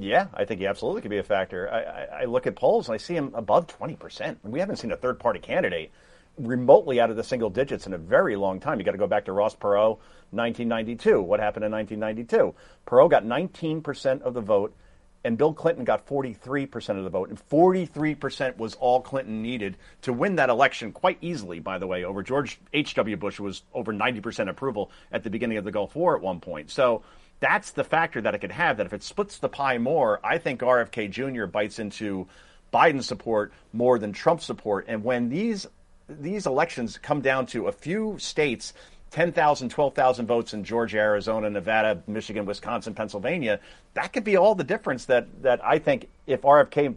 Yeah, I think he absolutely could be a factor. I, I, I look at polls and I see him above 20%. We haven't seen a third party candidate remotely out of the single digits in a very long time. You got to go back to Ross Perot, 1992. What happened in 1992? Perot got 19% of the vote, and Bill Clinton got 43% of the vote. And 43% was all Clinton needed to win that election quite easily, by the way, over George H.W. Bush, was over 90% approval at the beginning of the Gulf War at one point. So that's the factor that it could have, that if it splits the pie more, I think RFK Jr. bites into Biden support more than Trump support. And when these these elections come down to a few states 10,000, 12,000 votes in Georgia, Arizona, Nevada, Michigan, Wisconsin, Pennsylvania, that could be all the difference that, that I think if RFK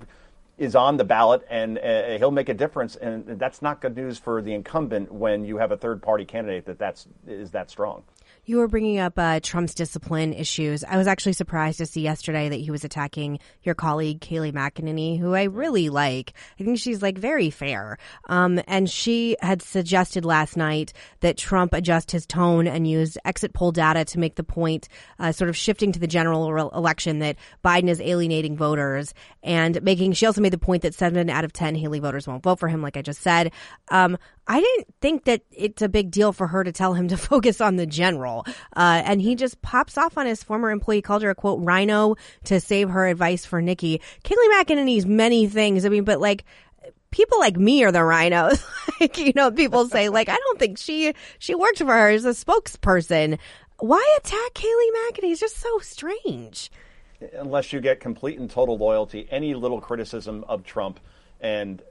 is on the ballot and uh, he'll make a difference. And that's not good news for the incumbent when you have a third party candidate that that's, is that strong. You were bringing up uh, Trump's discipline issues. I was actually surprised to see yesterday that he was attacking your colleague Kayleigh McEnany, who I really like. I think she's like very fair. Um, and she had suggested last night that Trump adjust his tone and use exit poll data to make the point, uh, sort of shifting to the general election that Biden is alienating voters and making. She also made the point that seven out of ten Haley voters won't vote for him, like I just said. Um, I didn't think that it's a big deal for her to tell him to focus on the general. Uh, and he just pops off on his former employee, called her a quote, RINO to save her advice for Nikki. Kayleigh McEnany's many things. I mean, but like, people like me are the RINOs. like, you know, people say like, I don't think she, she worked for her as a spokesperson. Why attack Kayleigh McEnany? It's just so strange. Unless you get complete and total loyalty, any little criticism of Trump and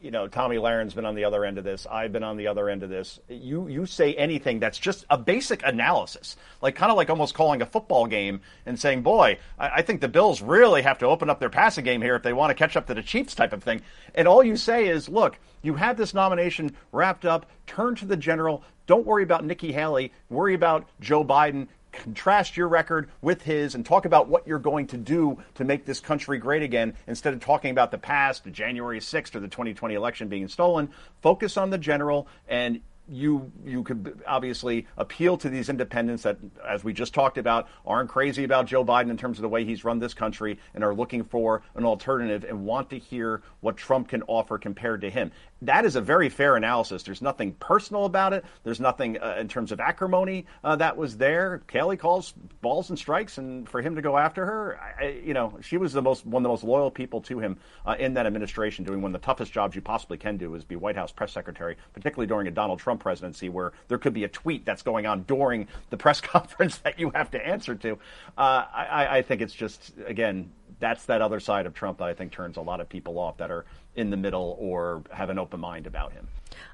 you know, Tomi Lahren's been on the other end of this. I've been on the other end of this. You you say anything that's just a basic analysis, like kind of like almost calling a football game and saying, "Boy, I, I, think the Bills really have to open up their passing game here if they want to catch up to the Chiefs," type of thing. And all you say is, "Look, you have this nomination wrapped up. Turn to the general. Don't worry about Nikki Haley. Worry about Joe Biden contrast your record with his and talk about what you're going to do to make this country great again instead of talking about the past, the January 6th or the 2020 election being stolen. Focus on the general and you you could obviously appeal to these independents that, as we just talked about, aren't crazy about Joe Biden in terms of the way he's run this country and are looking for an alternative and want to hear what Trump can offer compared to him. That is a very fair analysis. There's nothing personal about it. There's nothing uh, in terms of acrimony uh, that was there. Kayleigh calls balls and strikes, and for him to go after her, I, you know, she was the most one of the most loyal people to him uh, in that administration, doing one of the toughest jobs you possibly can do is be White House press secretary, particularly during a Donald Trump presidency where there could be a tweet that's going on during the press conference that you have to answer to. Uh, I, I think it's just again that's that other side of Trump that I think turns a lot of people off that are in the middle or have an open mind about him.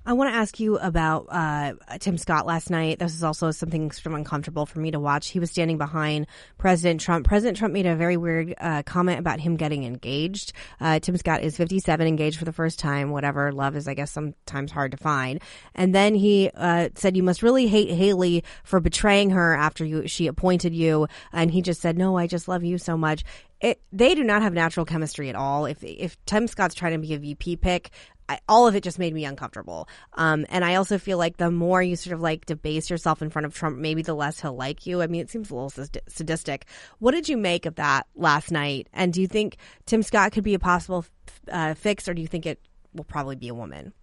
I want to ask you about uh, Tim Scott last night. This is also something sort of uncomfortable for me to watch. He was standing behind President Trump. President Trump made a very weird uh, comment about him getting engaged. Uh, Tim Scott is 57, engaged for the first time. Whatever love is, I guess, sometimes hard to find. And then he uh, said, "You must really hate Haley for betraying her after you she appointed you." And he just said, "No, I just love you so much." It, they do not have natural chemistry at all. If if Tim Scott's trying to be a VP pick, I, all of it just made me uncomfortable. Um, and I also feel like the more you sort of like debase yourself in front of Trump, maybe the less he'll like you. I mean, it seems a little sadistic. What did you make of that last night? And do you think Tim Scott could be a possible uh, fix, or do you think it will probably be a woman?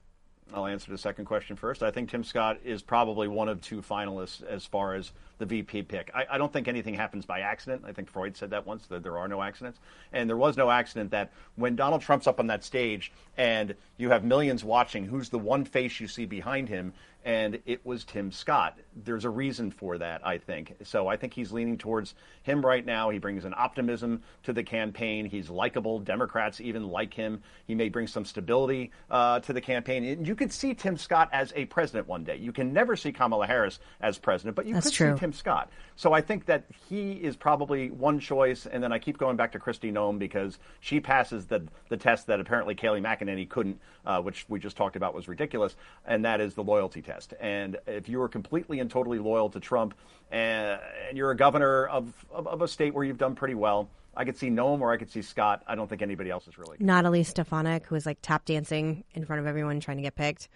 I'll answer the second question first. I think Tim Scott is probably one of two finalists as far as the VP pick. I, I, don't think anything happens by accident. I think Freud said that once, that there are no accidents. And there was no accident that when Donald Trump's up on that stage and you have millions watching, who's the one face you see behind him? And it was Tim Scott. There's a reason for that, I think. So I think he's leaning towards him right now. He brings an optimism to the campaign. He's likable. Democrats even like him. He may bring some stability uh, to the campaign. And you could see Tim Scott as a president one day. You can never see Kamala Harris as president, but you That's could true. see Tim Scott. So I think that he is probably one choice. And then I keep going back to Kristi Noem because she passes the the test that apparently Kayleigh McEnany couldn't, uh, which we just talked about was ridiculous, and that is the loyalty test test. And if you are completely and totally loyal to Trump and, and you're a governor of, of, of, a state where you've done pretty well, I could see Noem or I could see Scott. I don't think anybody else is really. Not Elise Stefanik, who was like tap dancing in front of everyone trying to get picked.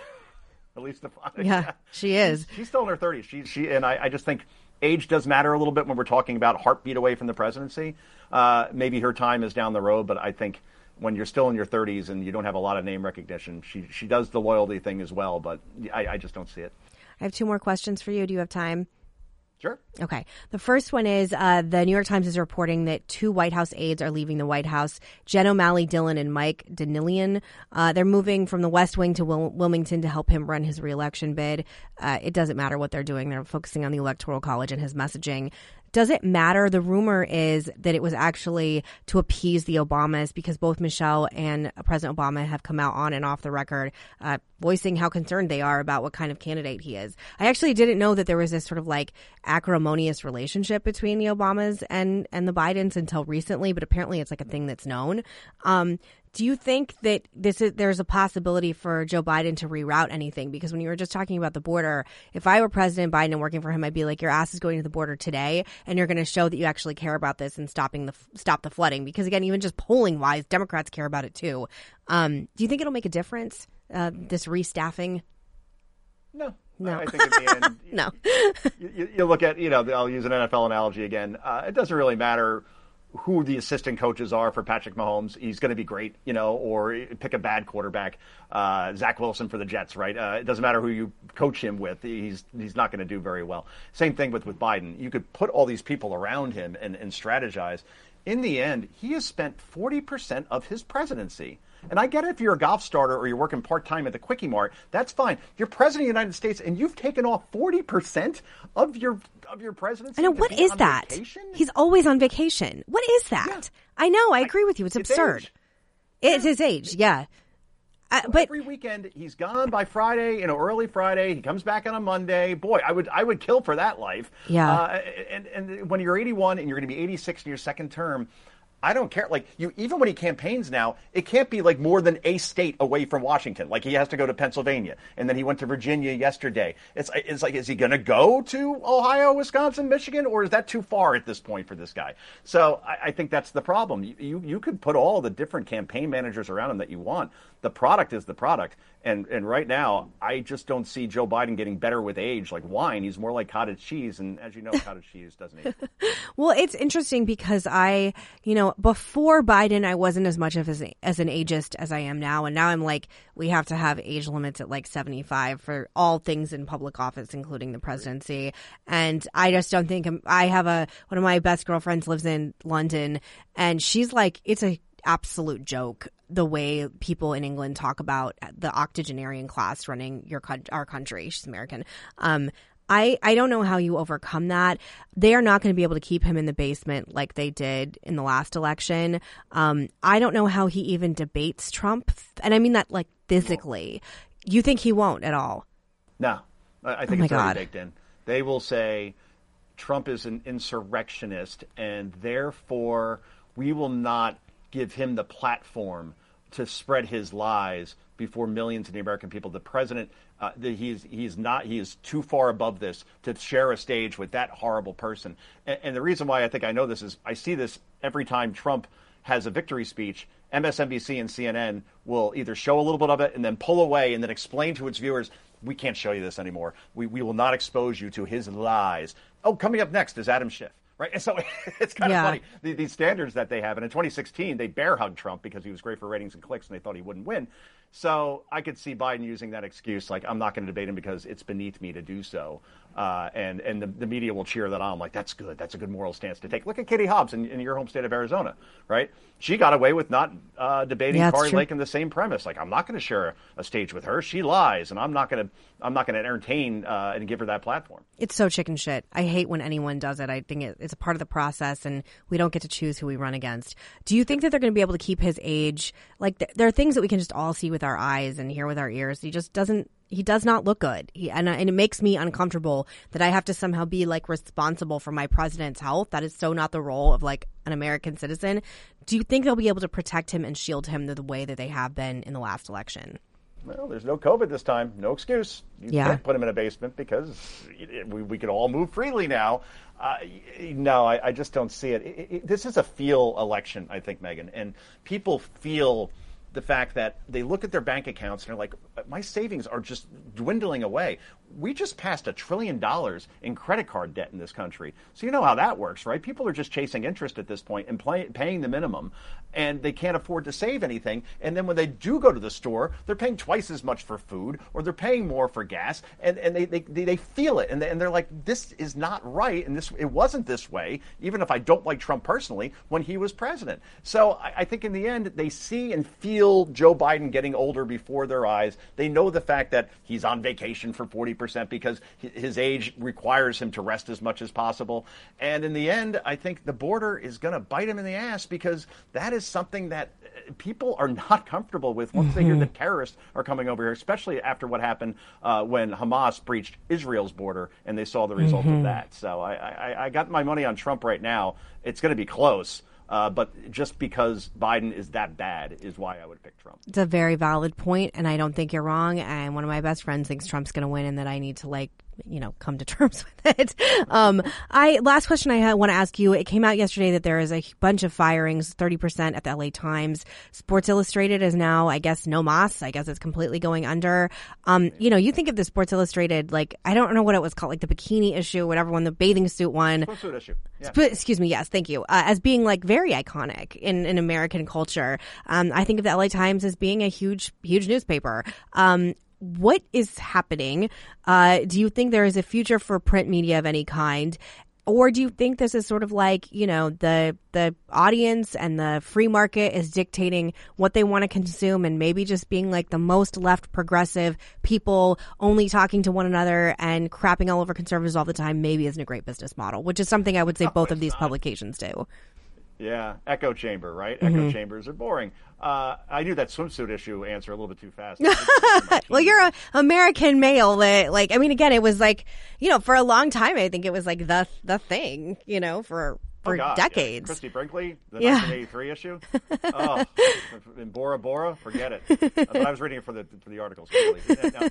Elise Stefanik. Yeah, she is. She's, she's, still in her 30s. She, she, and I, I just think age does matter a little bit when we're talking about heartbeat away from the presidency. Uh, maybe her time is down the road, but I think when you're still in your 30s and you don't have a lot of name recognition, she she does the loyalty thing as well. But I, I just don't see it. I have two more questions for you. Do you have time? Sure. Okay. The first one is uh, the New York Times is reporting that two White House aides are leaving the White House Jen O'Malley Dillon and Mike Donilon. Uh, they're moving from the West Wing to Wil- Wilmington to help him run his reelection bid. Uh, it doesn't matter what they're doing, they're focusing on the Electoral College and his messaging. Does it matter? The rumor is that it was actually to appease the Obamas because both Michelle and President Obama have come out on and off the record uh, voicing how concerned they are about what kind of candidate he is. I actually didn't know that there was this sort of like acrimonious relationship between the Obamas and and the Bidens until recently, but apparently it's like a thing that's known. Um, do you think that this is there's a possibility for Joe Biden to reroute anything? Because when you were just talking about the border, if I were President Biden and working for him, I'd be like, your ass is going to the border today, and you're going to show that you actually care about this and stopping the stop the flooding. Because again, even just polling wise, Democrats care about it too. Um, do you think it'll make a difference? Uh, this restaffing? No. No. I think in the end, No. you, you look at, you know, I'll use an NFL analogy again. Uh, it doesn't really matter who the assistant coaches are for Patrick Mahomes. He's going to be great, you know, or pick a bad quarterback, uh, Zach Wilson for the Jets, right? Uh, it doesn't matter who you coach him with. He's he's not going to do very well. Same thing with with Biden. You could put all these people around him and, and strategize. In the end, he has spent 40% of his presidency and I get it if you're a golf starter or you're working part time at the Quickie Mart, that's fine. You're president of the United States and you've taken off 40% of your of your presidency. I know what is that? vacation? He's always on vacation. What is that? Yeah. I know. I agree with you. It's, It's absurd. age. It's his age. Yeah. Uh, but every weekend he's gone by Friday, you know, early Friday. He comes back on a Monday. Boy, I would I would kill for that life. Yeah. Uh, and and when you're 81 and you're going to be 86 in your second term. I don't care. Like you, even when he campaigns now, it can't be like more than a state away from Washington. Like he has to go to Pennsylvania, and then he went to Virginia yesterday. It's it's like, is he going to go to Ohio, Wisconsin, Michigan, or is that too far at this point for this guy? So I, I think that's the problem. You, you you could put all the different campaign managers around him that you want. The product is the product, and and right now, I just don't see Joe Biden getting better with age. Like wine, he's more like cottage cheese, and as you know, cottage cheese doesn't age. Well, it's interesting because I, you know, before Biden, I wasn't as much of as, as an ageist as I am now, and now I'm like, we have to have age limits at like 75 for all things in public office, including the presidency. And I just don't think I'm, I have a one of my best girlfriends lives in London, and she's like, it's a absolute joke the way people in England talk about the octogenarian class running your our country. She's American. Um, I, I don't know how you overcome that. They are not going to be able to keep him in the basement like they did in the last election. Um, I don't know how he even debates Trump. And I mean that like physically. You think he won't at all? No, I think Oh it's already God. baked in. They will say Trump is an insurrectionist, and therefore we will not give him the platform to spread his lies before millions of the American people. The president, uh, the, he's he's not he is too far above this to share a stage with that horrible person. And, and the reason why I think I know this is I see this every time Trump has a victory speech. MSNBC and CNN will either show a little bit of it and then pull away and then explain to its viewers, we can't show you this anymore. We, we will not expose you to his lies. Oh, coming up next is Adam Schiff. Right, and so it's kind Yeah. of funny the, these standards that they have. And in 2016, they bear hugged Trump because he was great for ratings and clicks, and they thought he wouldn't win. So I could see Biden using that excuse, like I'm not going to debate him because it's beneath me to do so, uh, and and the, the media will cheer that on. Like that's good, that's a good moral stance to take. Look at Katie Hobbs in, in your home state of Arizona, right? She got away with not uh, debating Yeah, true. Lake in the same premise. Like I'm not going to share a, a stage with her. She lies, and I'm not going to I'm not going to entertain uh, and give her that platform. It's so chicken shit. I hate when anyone does it. I think it, it's a part of the process, and we don't get to choose who we run against. Do you think that they're going to be able to keep his age? Like, th- there are things that we can just all see with our eyes and hear with our ears. He just doesn't. He does not look good, he, and and it makes me uncomfortable that I have to somehow be like responsible for my president's health. That is so not the role of like an American citizen. Do you think they'll be able to protect him and shield him the, the way that they have been in the last election? Well, there's no COVID this time. No excuse. You Yeah. can't put him in a basement because we, we could all move freely now. Uh, no, I, I just don't see it. It- it- This is a feel election, I think, Meghan. And people feel the fact that they look at their bank accounts and they're like, my savings are just dwindling away. we just passed a trillion dollars in credit card debt in this country. So you know how that works, right? People are just chasing interest at this point and play, paying the minimum, and they can't afford to save anything. And then when they do go to the store, they're paying twice as much for food, or they're paying more for gas, and, and they, they, they feel it, and, they, and they're like, this is not right, and this it wasn't this way, even if I don't like Trump personally, when he was president. So I, I think in the end, they see and feel Joe Biden getting older before their eyes. They know the fact that he's on vacation for 40% because his age requires him to rest as much as possible. And in the end, I think the border is going to bite him in the ass because that is something that uh, people are not comfortable with once mm-hmm. they hear that terrorists are coming over here, especially after what happened uh, when Hamas breached Israel's border and they saw the result mm-hmm. of that. So I, I, I got my money on Trump right now. It's going to be close. Uh, but just because Biden is that bad is why I would pick Trump. It's a very valid point, and I don't think you're wrong. And one of my best friends thinks Trump's going to win, and that I need to like you know come to terms with it. Um, I last question I want to ask you. It came out yesterday that there is a bunch of firings, thirty percent at the LA Times. Sports Illustrated is now, I guess, no mas. I guess it's completely going under. Um, you know, you think of the Sports Illustrated, like I don't know what it was called, like the bikini issue, whatever one, the bathing suit one. Issue. Yeah. Sp- excuse me. Yes, thank you. Uh, as being like very iconic in in American culture. Um, I think of the LA Times as being a huge, huge newspaper. Um, what is happening? Uh, do you think there is a future for print media of any kind? Or do you think this is sort of like, you know, the the audience and the free market is dictating what they want to consume and maybe just being like the most left progressive people only talking to one another and crapping all over conservatives all the time maybe isn't a great business model, which is something I would say both of these publications do. Yeah, echo chamber, right? Mm-hmm. Echo chambers are boring. Uh, I knew that swimsuit issue answer a little bit too fast. well, you're an American male that, like, I mean, again, it was like, you know, for a long time, I think it was like the the thing, you know, for for oh God, decades. Yeah. Christie Brinkley, the yeah. 1983 issue. Oh, in Bora Bora, forget it. but I was reading it for the for the articles. Really. Now,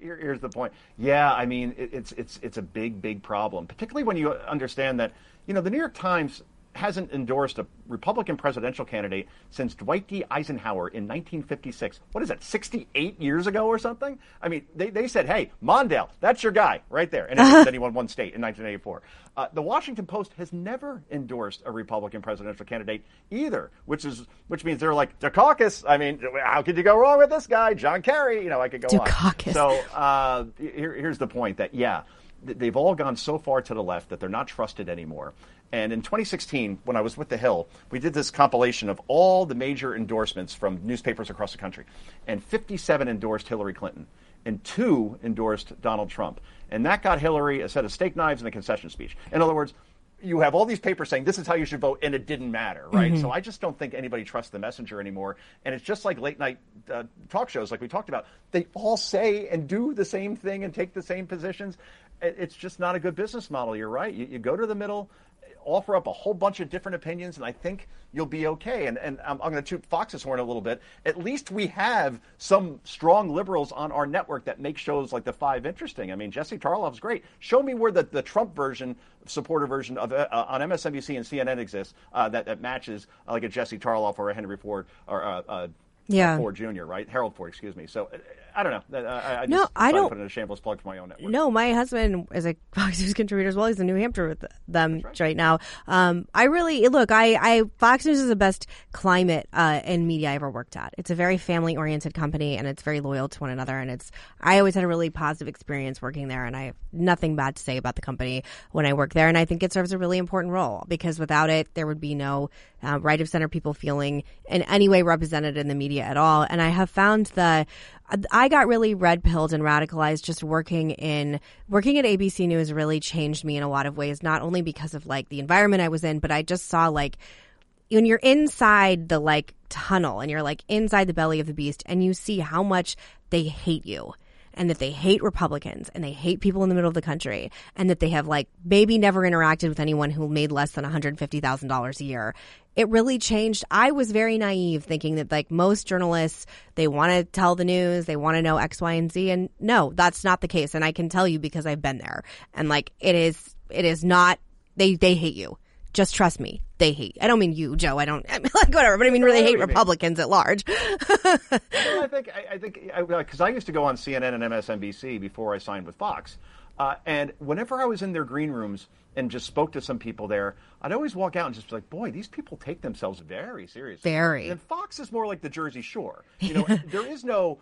here, here's the point. Yeah, I mean, it, it's it's it's a big big problem, particularly when you understand that you know the New York Times hasn't endorsed a Republican presidential candidate since Dwight D. Eisenhower in 1956. What is that, 68 years ago or something? I mean, they, they said, hey, Mondale, that's your guy right there. And then he won one state in 1984. Uh, the Washington Post has never endorsed a Republican presidential candidate either, which is which means they're like Dukakis. I mean, how could you go wrong with this guy, John Kerry? You know, I could go Dukakis. on. So uh, here, here's the point that yeah, they've all gone so far to the left that they're not trusted anymore. And in 2016, when I was with The Hill, we did this compilation of all the major endorsements from newspapers across the country. And 57 endorsed Hillary Clinton, and two endorsed Donald Trump. And that got Hillary a set of steak knives and a concession speech. In other words, you have all these papers saying this is how you should vote, and it didn't matter, right? Mm-hmm. So I just don't think anybody trusts the messenger anymore. And it's just like late night uh, talk shows, like we talked about. They all say and do the same thing and take the same positions. It's just not a good business model. You're right. You, you go to the middle offer up a whole bunch of different opinions, and I think you'll be okay. And, and I'm, I'm going to toot Fox's horn a little bit. At least we have some strong liberals on our network that make shows like The Five interesting. I mean, Jesse Tarlov's great. Show me where the, the Trump version, supporter version of uh, on MSNBC and CNN exists uh, that, that matches uh, like a Jesse Tarlov or a Henry Ford or uh, uh, yeah. Ford Jr., right? Harold Ford, excuse me. So I don't know. I, I no, I don't put in a shameless plug for my own network. No, my husband is a Fox News contributor as well. He's in New Hampshire with them right. right. now. Um, I really look. I, I Fox News is the best climate uh, in media I ever worked at. It's a very family oriented company and it's very loyal to one another. And it's I always had a really positive experience working there, and I have nothing bad to say about the company when I work there. And I think it serves a really important role because without it, there would be no uh, right of center people feeling in any way represented in the media at all. And I have found that I got really red pilled and radicalized just working in working at ABC News really changed me in a lot of ways, not only because of like the environment I was in, but I just saw like when you're inside the like tunnel and you're like inside the belly of the beast and you see how much they hate you and that they hate Republicans and they hate people in the middle of the country and that they have like maybe never interacted with anyone who made less than $150,000 a year it really changed. I was very naive thinking that like most journalists, they want to tell the news, they want to know X, Y, and Z. And no, that's not the case. And I can tell you because I've been there. And like it is, it is not, they, they hate you. Just trust me. They they hate. I don't mean you, Joe. I don't I mean, like whatever, but I mean really hate Republicans at large. well, I think I, I think because I, I, used to go on CNN and MSNBC before I signed with Fox, uh, and whenever I was in their green rooms and just spoke to some people there, I'd always walk out and just be like, "Boy, these people take themselves very seriously." Very. And Fox is more like the Jersey Shore. You know, there is no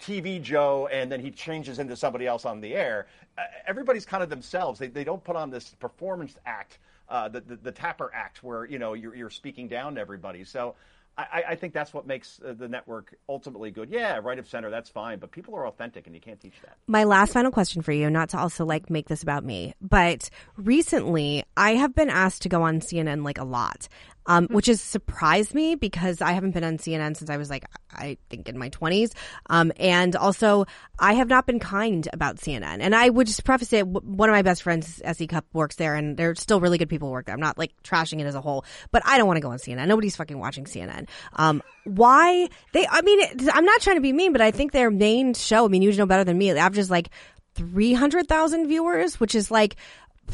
TV Joe and then he changes into somebody else on the air. Uh, everybody's kind of themselves. They, they don't put on this performance act, uh, the, the, the Tapper act, where you know you're, you're speaking down to everybody. So I, I, think that's what makes uh, the network ultimately good. Yeah, right of center, that's fine, but people are authentic, and you can't teach that. My last final question for you, not to also like make this about me, but recently I have been asked to go on CNN like a lot um, which has surprised me because I haven't been on CNN since I was like, I think in my 20s. Um, and also, I have not been kind about CNN. And I would just preface it one of my best friends, SE Cupp, works there, and they're still really good people who work there. I'm not like trashing it as a whole, but I don't want to go on CNN. Nobody's fucking watching CNN. Um, why they, I mean, I'm not trying to be mean, but I think their main show, I mean, you know better than me, it averages like 300,000 viewers, which is like,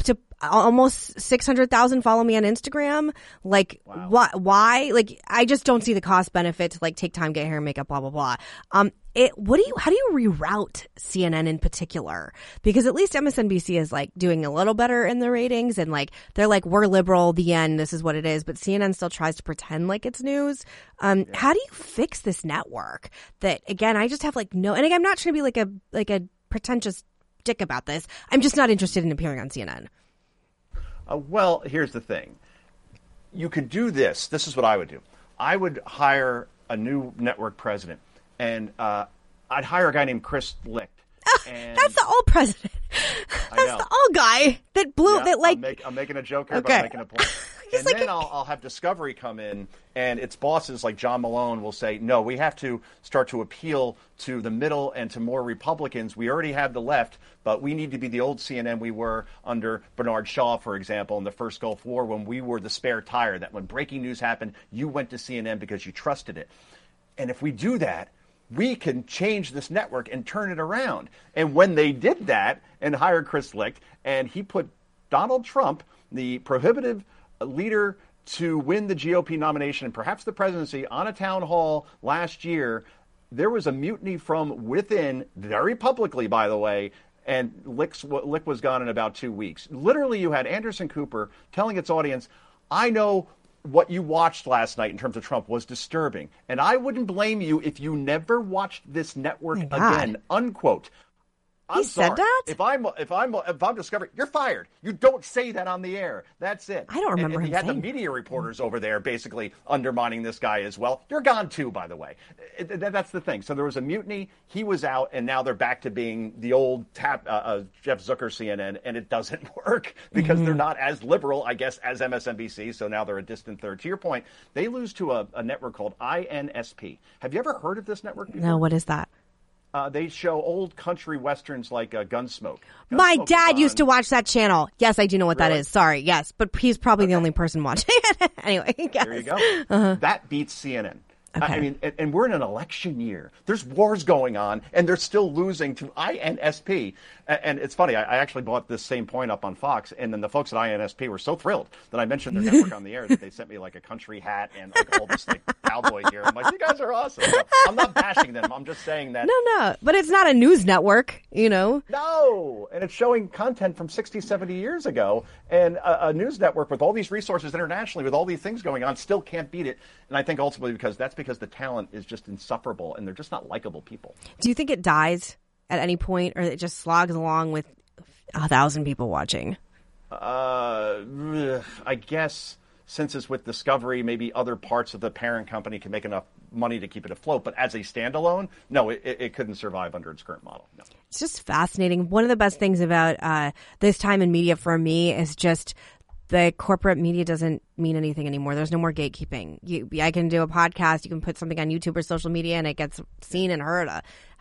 to almost 600,000 follow me on Instagram. Like, wow. why, why? Like, I just don't see the cost benefit to like take time, get hair and makeup, blah, blah, blah. Um, it, what do you, how do you reroute CNN in particular? Because at least MSNBC is like doing a little better in the ratings and like, they're like, we're liberal, the end, this is what it is. But CNN still tries to pretend like it's news. Um, yeah. how do you fix this network that again, I just have like no, and again, I'm not trying to be like a, like a pretentious dick about this. I'm just not interested in appearing on CNN. Uh, well, here's the thing. You could do this. This is what I would do. I would hire a new network president, and uh, I'd hire a guy named Chris Licht. That's the old president. That's the old guy that blew. Yeah, that like I'm, make, I'm, making a joke here, okay. but I'm making a point. and like then i will I'll have Discovery come in, and its bosses like John Malone will say, "No, we have to start to appeal to the middle and to more Republicans. We already have the left, but we need to be the old CNN we were under Bernard Shaw, for example, in the first Gulf War, when we were the spare tire. That when breaking news happened, you went to CNN because you trusted it. And if we do that." we can change this network and turn it around. And when they did that and hired Chris Licht, and he put Donald Trump, the prohibitive leader to win the GOP nomination and perhaps the presidency on a town hall last year, there was a mutiny from within, very publicly, by the way, and Licht, Licht was gone in about two weeks. Literally, you had Anderson Cooper telling its audience, I know what you watched last night in terms of Trump was disturbing. And I wouldn't blame you if you never watched this network oh, again, unquote. I'm he sorry. said that. If I'm if I'm if I'm discovering you're fired. You don't say that on the air. That's it. I don't remember. And, and you had the media reporters over there basically undermining this guy as well. You're gone too, by the way. That's the thing. So there was a mutiny. He was out, and now they're back to being the old tap uh, uh, Jeff Zucker CNN, and it doesn't work because mm-hmm. they're not as liberal, I guess, as MSNBC. So now they're a distant third. To your point, they lose to a, a network called INSP. Have you ever heard of this network? Before? No. What is that? Uh, they show old country westerns like uh, Gunsmoke. Gunsmoke. My dad used to watch that channel. Yes, I do know what really? that is. Sorry, yes, but he's probably okay. the only person watching it. anyway, yes. there you go. Uh-huh. That beats CNN. Okay. I mean, and, we're in an election year. There's wars going on, and they're still losing to INSP. And, it's funny. I, I, actually bought this same point up on Fox, and then the folks at INSP were so thrilled that I mentioned their network on the air that they sent me like a country hat and like all this like cowboy gear. I'm like, you guys are awesome. So I'm not bashing them. I'm just saying that. No, no, but it's not a news network, you know. No, and it's showing content from 60, 70 years ago, and a, a news network with all these resources internationally, with all these things going on, still can't beat it. And I think ultimately because that's because the talent is just insufferable and they're just not likable people. Do you think it dies at any point or it just slogs along with a thousand people watching? Uh, I guess since it's with Discovery, maybe other parts of the parent company can make enough money to keep it afloat. But as a standalone, no, it, it couldn't survive under its current model. No. It's just fascinating. One of the best things about uh, this time in media for me is just the corporate media doesn't mean anything anymore. There's no more gatekeeping. You, I can do a podcast. You can put something on YouTube or social media, and it gets seen and heard.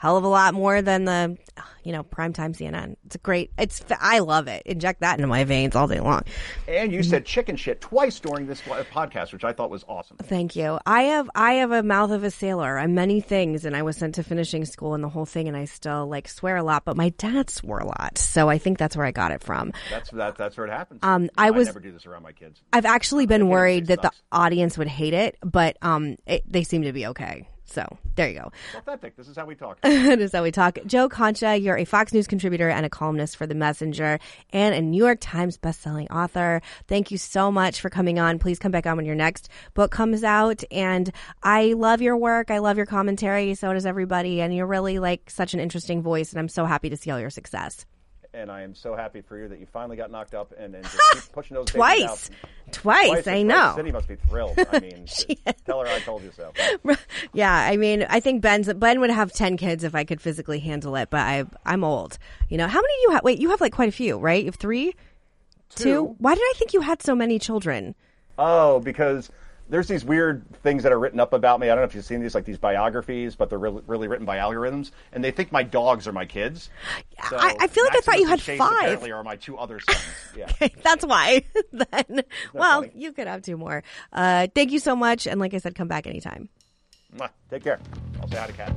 Hell of a lot more than the, you know, primetime CNN. It's a great. It's I love it. Inject that into my veins all day long. And you said chicken shit twice during this podcast, which I thought was awesome. Thank you. I have I have a mouth of a sailor. I'm many things, and I was sent to finishing school and the whole thing, and I still like swear a lot. But my dad swore a lot, so I think that's where I got it from. That's that. That's where it happens. Um, I was- never do this around my kids. I've actually been worried that the audience would hate it, but um, it, they seem to be okay. So there you go. Authentic. This is how we talk. that is how we talk. Joe Concha, you're a Fox News contributor and a columnist for The Messenger and a New York Times bestselling author. Thank you so much for coming on. Please come back on when your next book comes out. And I love your work. I love your commentary. So does everybody. And you're really like such an interesting voice. And I'm so happy to see all your success. And I am so happy for you that you finally got knocked up and, and just keep pushing those babies Twice. out. Twice. Twice, I know. Cindy must be thrilled. I mean, tell her I told you so. Yeah, I mean, I think Ben's Ben would have ten kids if I could physically handle it, but I I'm old. You know, how many do you have? Wait, you have like quite a few, right? You have three, Two. Why did I think you had so many children? Oh, because there's these weird things that are written up about me. I don't know if you've seen these, like these biographies, but they're really, really written by algorithms, and they think my dogs are my kids. So I- I feel like I thought you had Chase five. Apparently, are my two other sons. Yeah. That's why. then, well, funny? you could have two more. Uh, thank you so much, and like I said, come back anytime. Take care. I'll say hi to Kat.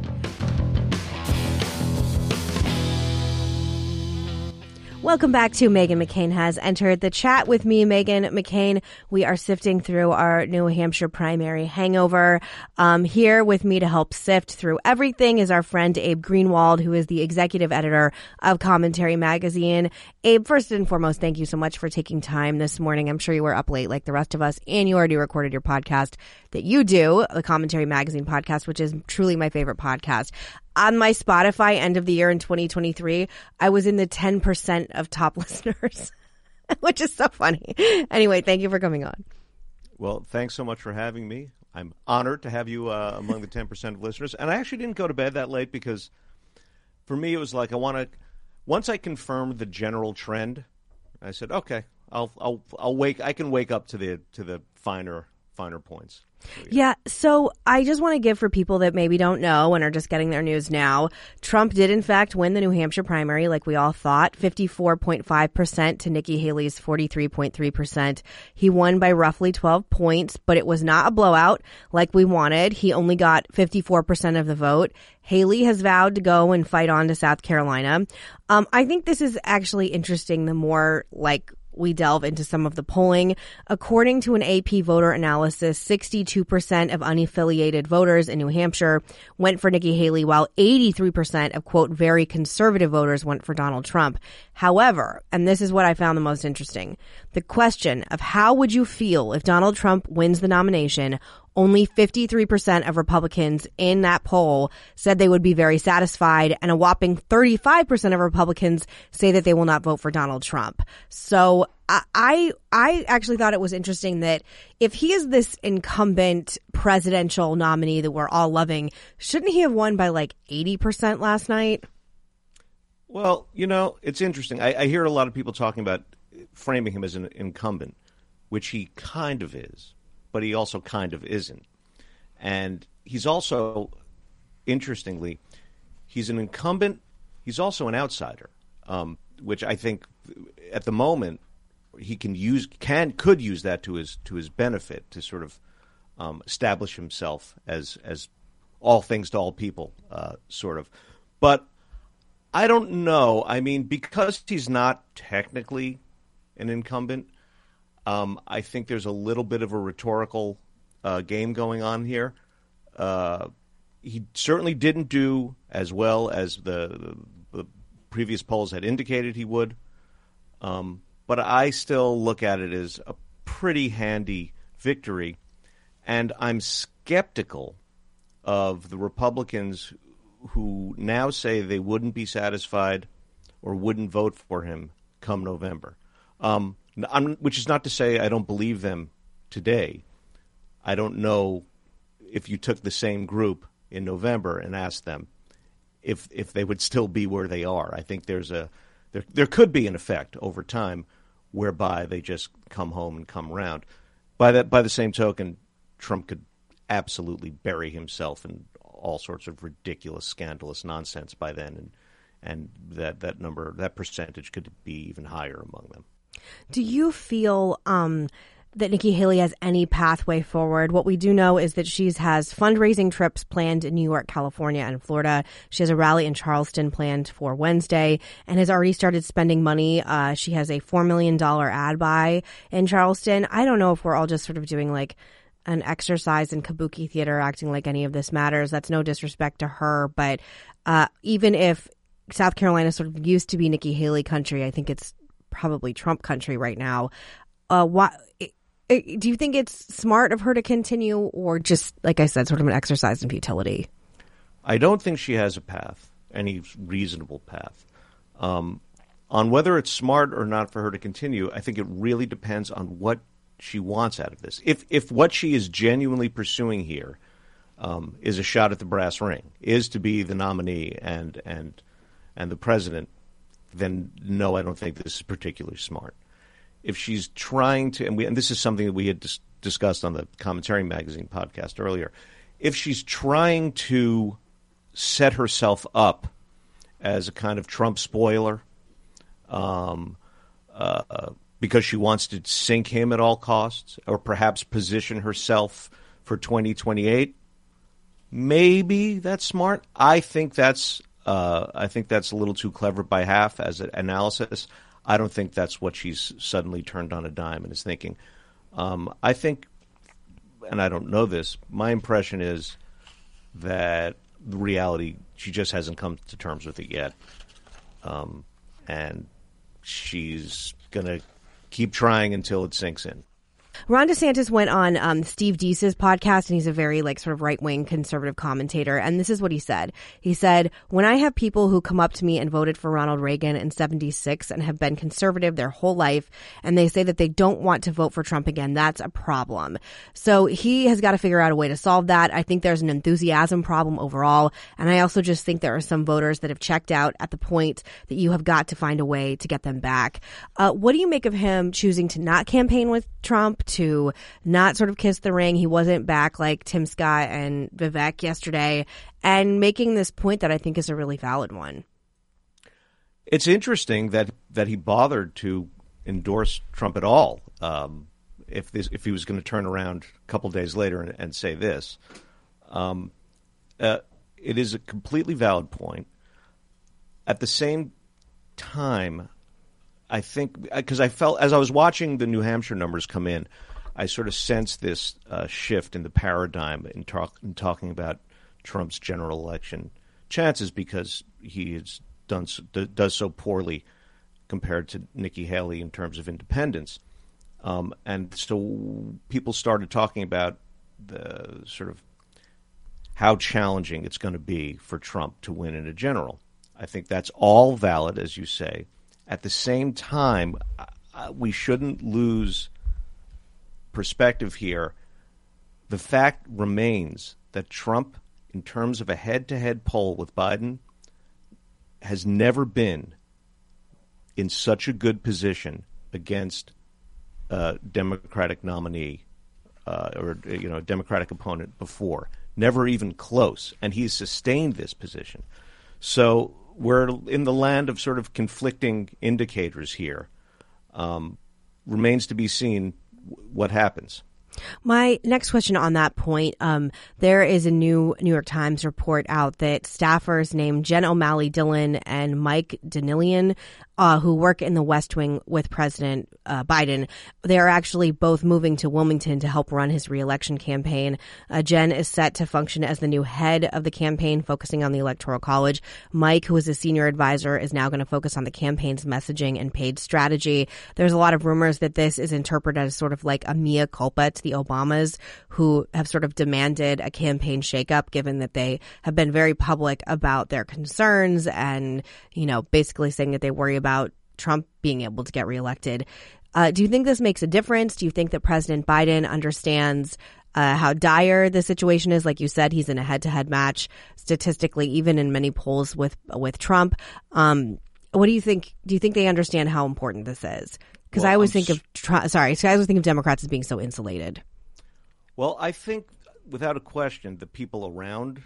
Welcome back to Meghan McCain has entered the chat with me, Meghan McCain. We are sifting through our New Hampshire primary hangover. Um, here with me to help sift through everything is our friend Abe Greenwald, who is the executive editor of Commentary Magazine. Abe, first and foremost, thank you so much for taking time this morning. I'm sure you were up late like the rest of us, and you already recorded your podcast that you do, the Commentary Magazine podcast, which is truly my favorite podcast on my Spotify end of the year in 2023, I was in the 10% of top listeners, which is so funny. Anyway, thank you for coming on. Well, thanks so much for having me. I'm honored to have you uh, among the 10% of listeners. And I actually didn't go to bed that late because for me, it was like I want to, once I confirmed the general trend, I said, okay, I'll, I'll, I'll wake, I can wake up to the, to the finer, finer points. Yeah, so I just want to give for people that maybe don't know and are just getting their news now. Trump did, in fact, win the New Hampshire primary, like we all thought 54.5% to Nikki Haley's 43.3%. He won by roughly 12 points, but it was not a blowout like we wanted. He only got 54% of the vote. Haley has vowed to go and fight on to South Carolina. Um, I think this is actually interesting the more like we delve into some of the polling. According to an AP voter analysis, 62% of unaffiliated voters in New Hampshire went for Nikki Haley, while 83% of quote, very conservative voters went for Donald Trump. However, and this is what I found the most interesting, the question of how would you feel if Donald Trump wins the nomination only 53% of Republicans in that poll said they would be very satisfied, and a whopping 35% of Republicans say that they will not vote for Donald Trump. So I, I, actually thought it was interesting that if he is this incumbent presidential nominee that we're all loving, shouldn't he have won by like 80% last night? Well, you know, it's interesting. I, I hear a lot of people talking about framing him as an incumbent, which he kind of is, but he also kind of isn't. And he's also, interestingly, he's an incumbent. He's also an outsider, um, which I think at the moment he can use can could use that to his to his benefit to sort of um, establish himself as as all things to all people, uh, sort of. But I don't know. I mean, because he's not technically an incumbent, um, I think there's a little bit of a rhetorical uh, game going on here. Uh, he certainly didn't do as well as the, the previous polls had indicated he would. Um, but I still look at it as a pretty handy victory. And I'm skeptical of the Republicans who now say they wouldn't be satisfied or wouldn't vote for him come November. Um, I'm, which is not to say I don't believe them today. I don't know if you took the same group in November and asked them if if they would still be where they are. I think there's a there there could be an effect over time whereby they just come home and come around. By that by the same token, Trump could absolutely bury himself in all sorts of ridiculous, scandalous nonsense by then, and and that that number, that percentage, could be even higher among them. Do you feel um, that Nikki Haley has any pathway forward? What we do know is that she has fundraising trips planned in New York, California, and Florida. She has a rally in Charleston planned for Wednesday and has already started spending money. Uh, she has a $4 million ad buy in Charleston. I don't know if we're all just sort of doing like an exercise in kabuki theater acting like any of this matters. That's no disrespect to her, but uh, even if South Carolina sort of used to be Nikki Haley country, I think it's probably Trump country right now. Uh, what do you think it's smart of her to continue, or just like I said, sort of an exercise in futility? I don't think she has a path, any reasonable path. Um, on whether it's smart or not for her to continue, I think it really depends on what she wants out of this. If if what she is genuinely pursuing here um, is a shot at the brass ring, is to be the nominee and and and the president, then no, I don't think this is particularly smart. If she's trying to, and, we, and this is something that we had dis- discussed on the Commentary Magazine podcast earlier, if she's trying to set herself up as a kind of Trump spoiler, um, uh, because she wants to sink him at all costs, or perhaps position herself for 2028, maybe that's smart. I think that's uh, I think that's a little too clever by half as an analysis. I don't think that's what she's suddenly turned on a dime and is thinking. Um, I think, and I don't know this, my impression is that the reality, she just hasn't come to terms with it yet. Um, and she's going to keep trying until it sinks in. Ron DeSantis went on um, Steve Deace's podcast, and he's a very like sort of right wing conservative commentator. And this is what he said. He said, "When I have people who come up to me and voted for Ronald Reagan in '76 and have been conservative their whole life, and they say that they don't want to vote for Trump again, that's a problem." So he has got to figure out a way to solve that. I think there's an enthusiasm problem overall, and I also just think there are some voters that have checked out at the point that you have got to find a way to get them back. Uh, what do you make of him choosing to not campaign with Trump? To not sort of kiss the ring. He wasn't back like Tim Scott and Vivek yesterday, and making this point that I think is a really valid one. It's interesting that that he bothered to endorse Trump at all. Um, if this, if he was going to turn around a couple days later and, and say this, um, uh, it is a completely valid point. At the same time, I think because I felt as I was watching the New Hampshire numbers come in, I sort of sensed this uh, shift in the paradigm in, talk, in talking about Trump's general election chances because he has done does so poorly compared to Nikki Haley in terms of independence, um, and so people started talking about the sort of how challenging it's going to be for Trump to win in a general. I think that's all valid, as you say. At the same time, we shouldn't lose perspective here. The fact remains that Trump, in terms of a head to head poll with Biden, has never been in such a good position against a Democratic nominee uh, or you know a Democratic opponent before. Never even close, and he's sustained this position. So we're in the land of sort of conflicting indicators here. Um, remains to be seen what happens. My next question on that point, um, there is a new New York Times report out that staffers named Jen O'Malley Dillon and Mike Donilon uh, who work in the West Wing with President uh, Biden. They are actually both moving to Wilmington to help run his reelection campaign. Uh, Jen is set to function as the new head of the campaign, focusing on the Electoral College. Mike, who is a senior advisor, is now going to focus on the campaign's messaging and paid strategy. There's a lot of rumors that this is interpreted as sort of like a mea culpa to the Obamas, who have sort of demanded a campaign shakeup, given that they have been very public about their concerns and, you know, basically saying that they worry Trump being able to get reelected. Uh, do you think this makes a difference? Do you think that President Biden understands uh, how dire the situation is? Like you said, he's in a head-to-head match statistically, even in many polls with with Trump. Um, what do you think? Do you think they understand how important this is? Because well, I always I'm think of sorry, I always think of Democrats as being so insulated. Well, I think without a question, the people around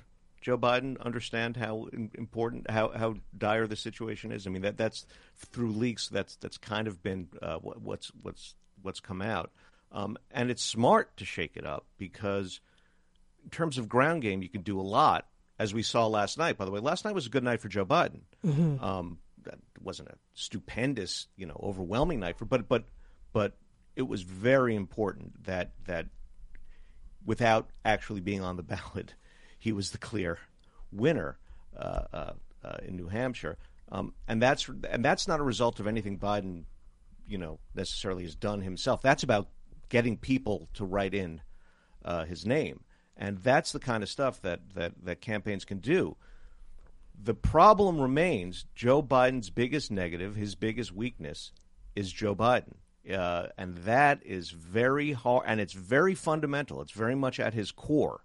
Joe Biden understand how important, how, how dire the situation is? I mean, that that's through leaks. That's that's kind of been uh, what's what's what's come out, um, and it's smart to shake it up because, in terms of ground game, you can do a lot, as we saw last night. By the way, last night was a good night for Joe Biden. Mm-hmm. Um, that wasn't a stupendous, you know, overwhelming night for, but but but it was very important that that without actually being on the ballot, he was the clear winner uh, uh, uh, in New Hampshire, um, and that's and that's not a result of anything Biden, you know, necessarily has done himself. That's about getting people to write in uh, his name, and that's the kind of stuff that that that campaigns can do. The problem remains Joe Biden's biggest negative, his biggest weakness, is Joe Biden. Uh, and that is very hard, and it's very fundamental. It's very much at his core.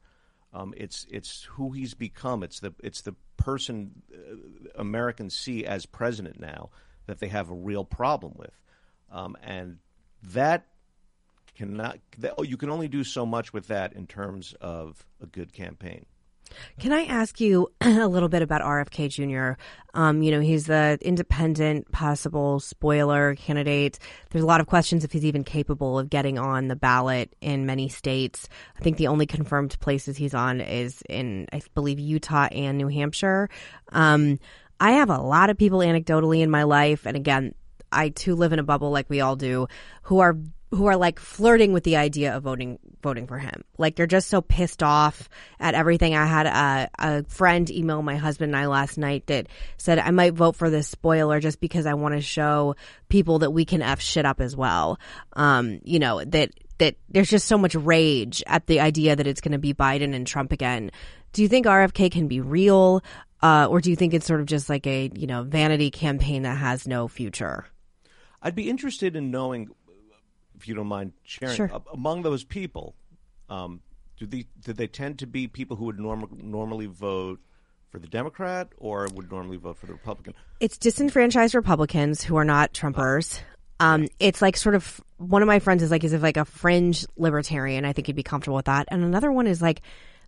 Um, it's it's who he's become. It's the it's the person uh, Americans see as president now that they have a real problem with, um, and that cannot. That, oh, you can only do so much with that in terms of a good campaign. Can I ask you a little bit about RFK Jr.? Um, you know, he's the independent possible spoiler candidate. There's a lot of questions if he's even capable of getting on the ballot in many states. I think the only confirmed places he's on is in, I believe, Utah and New Hampshire. Um, I have a lot of people anecdotally in my life, and again, I too live in a bubble like we all do, who are who are like flirting with the idea of voting voting for him. Like they're just so pissed off at everything. I had a, a friend email my husband and I last night that said I might vote for this spoiler just because I want to show people that we can f shit up as well. Um, you know that that there's just so much rage at the idea that it's going to be Biden and Trump again. Do you think RFK can be real, uh, or do you think it's sort of just like a you know vanity campaign that has no future? I'd be interested in knowing if you don't mind sharing, sure. among those people, um, do they did they tend to be people who would norm- normally vote for the Democrat or would normally vote for the Republican? It's disenfranchised Republicans who are not Trumpers. Um, it's like sort of one of my friends is like is like a fringe libertarian. I think he'd be comfortable with that. And another one is like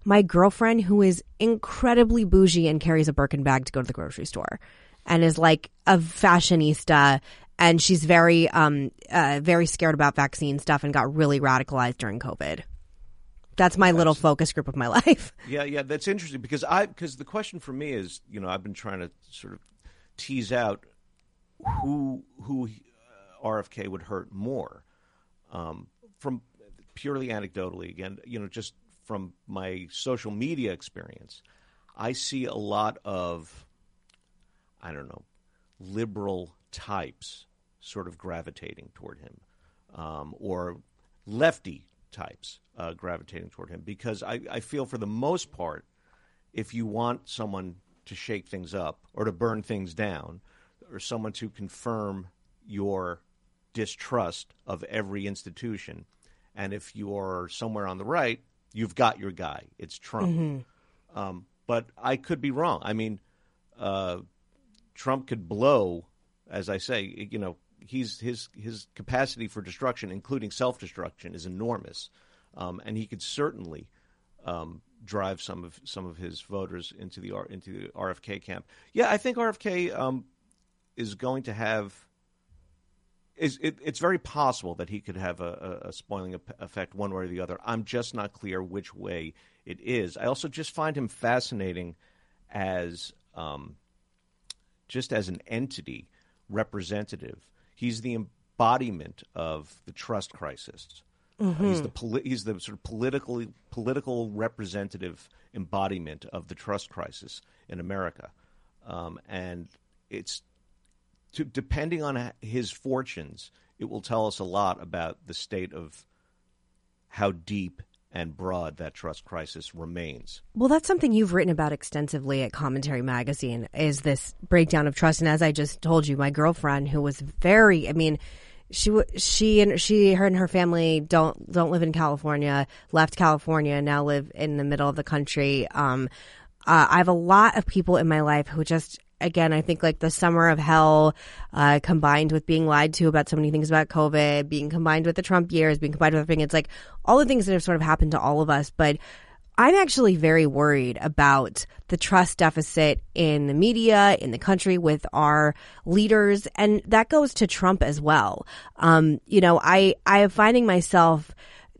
my girlfriend who is incredibly bougie and carries a Birkin bag to go to the grocery store and is like a fashionista and she's very um uh, very scared about vaccine stuff and got really radicalized during COVID. That's my little focus group of my life. Yeah, yeah, that's interesting because I because the question for me is, you know, I've been trying to sort of tease out who who uh, RFK would hurt more um, from purely anecdotally. Again, you know, just from my social media experience, I see a lot of I don't know liberal types sort of gravitating toward him, um, or lefty types uh, gravitating toward him, because I, I feel for the most part, if you want someone to shake things up or to burn things down, or someone to confirm your distrust of every institution, and if you're somewhere on the right, you've got your guy. It's Trump. Mm-hmm. Um, but I could be wrong. I mean, uh, Trump could blow as I say, you know, he's his his capacity for destruction, including self destruction, is enormous, um, and he could certainly um, drive some of some of his voters into the into the RFK camp. Yeah, I think RFK um, is going to have. Is it, it's very possible that he could have a, a, spoiling effect one way or the other. I'm just not clear which way it is. I also just find him fascinating as um, just as an entity representative. He's the embodiment of the trust crisis. Mm-hmm. He's the poli- he's the sort of political political representative embodiment of the trust crisis in America, um, and it's to, depending on his fortunes, it will tell us a lot about the state of how deep and broad that trust crisis remains. Well, that's something you've written about extensively at Commentary Magazine is this breakdown of trust. And as I just told you, my girlfriend, who was very, I mean, she she and she her and her family don't don't live in California, left California, now live in the middle of the country. Um, uh, I have a lot of people in my life who just again, I think like the summer of hell, uh, combined with being lied to about so many things about COVID, being combined with the Trump years, being combined with everything, it's like all the things that have sort of happened to all of us. But I'm actually very worried about the trust deficit in the media, in the country, with our leaders, and that goes to Trump as well. Um, you know, I I am finding myself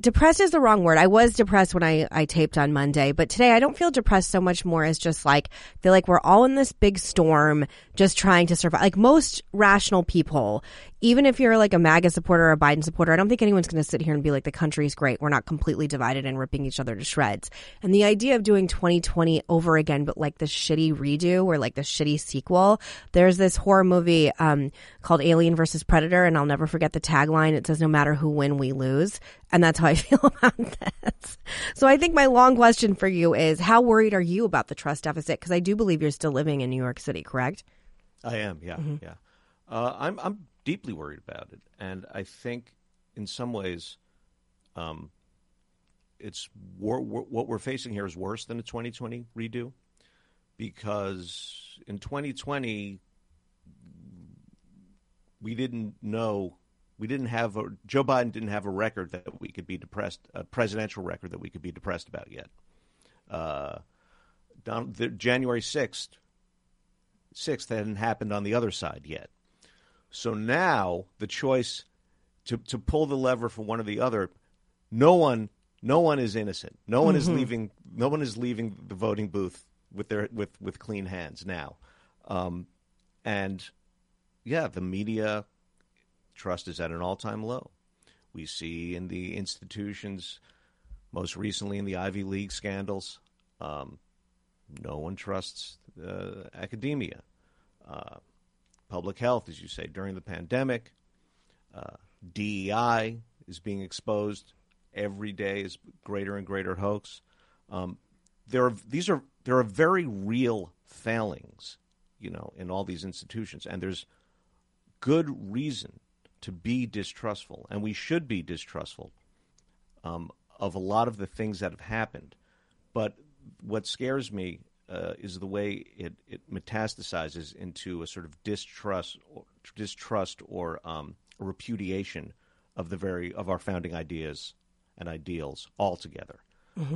depressed is the wrong word. I was depressed when I, I taped on Monday, but today I don't feel depressed so much more as just like, feel like we're all in this big storm, just trying to survive. Like most rational people, even if you're like a MAGA supporter or a Biden supporter, I don't think anyone's going to sit here and be like, the country's great. We're not completely divided and ripping each other to shreds. And the idea of doing 2020 over again, but like the shitty redo or like the shitty sequel, there's this horror movie, um, called Alien versus Predator. And I'll never forget the tagline. It says, no matter who win, we lose. And that's how I feel about this. So I think my long question for you is how worried are you about the trust deficit? Because I do believe you're still living in New York City, correct? I am, yeah, yeah. Uh, I'm I'm deeply worried about it, and I think in some ways, um, it's wor- wor- what we're facing here is worse than a 2020 redo, because in 2020 we didn't know. We didn't have a Joe Biden didn't have a record that we could be depressed, a presidential record that we could be depressed about yet. Uh, Don, the, January sixth, sixth hadn't happened on the other side yet. So now the choice to to pull the lever for one or the other, no one no one is innocent. No one is leaving. No one is leaving the voting booth with their with with clean hands now. Um, and yeah, the media trust is at an all time low. We see in the institutions, most recently in the Ivy League scandals, um, no one trusts uh, academia. Uh, public health, as you say, during the pandemic, uh, DEI is being exposed every day is greater and greater hoax. Um, there are these are there are very real failings, you know, in all these institutions, and there's good reason to be distrustful, and we should be distrustful um, of a lot of the things that have happened. But what scares me uh, is the way it, it metastasizes into a sort of distrust, or, distrust or um, repudiation of the very of our founding ideas and ideals altogether.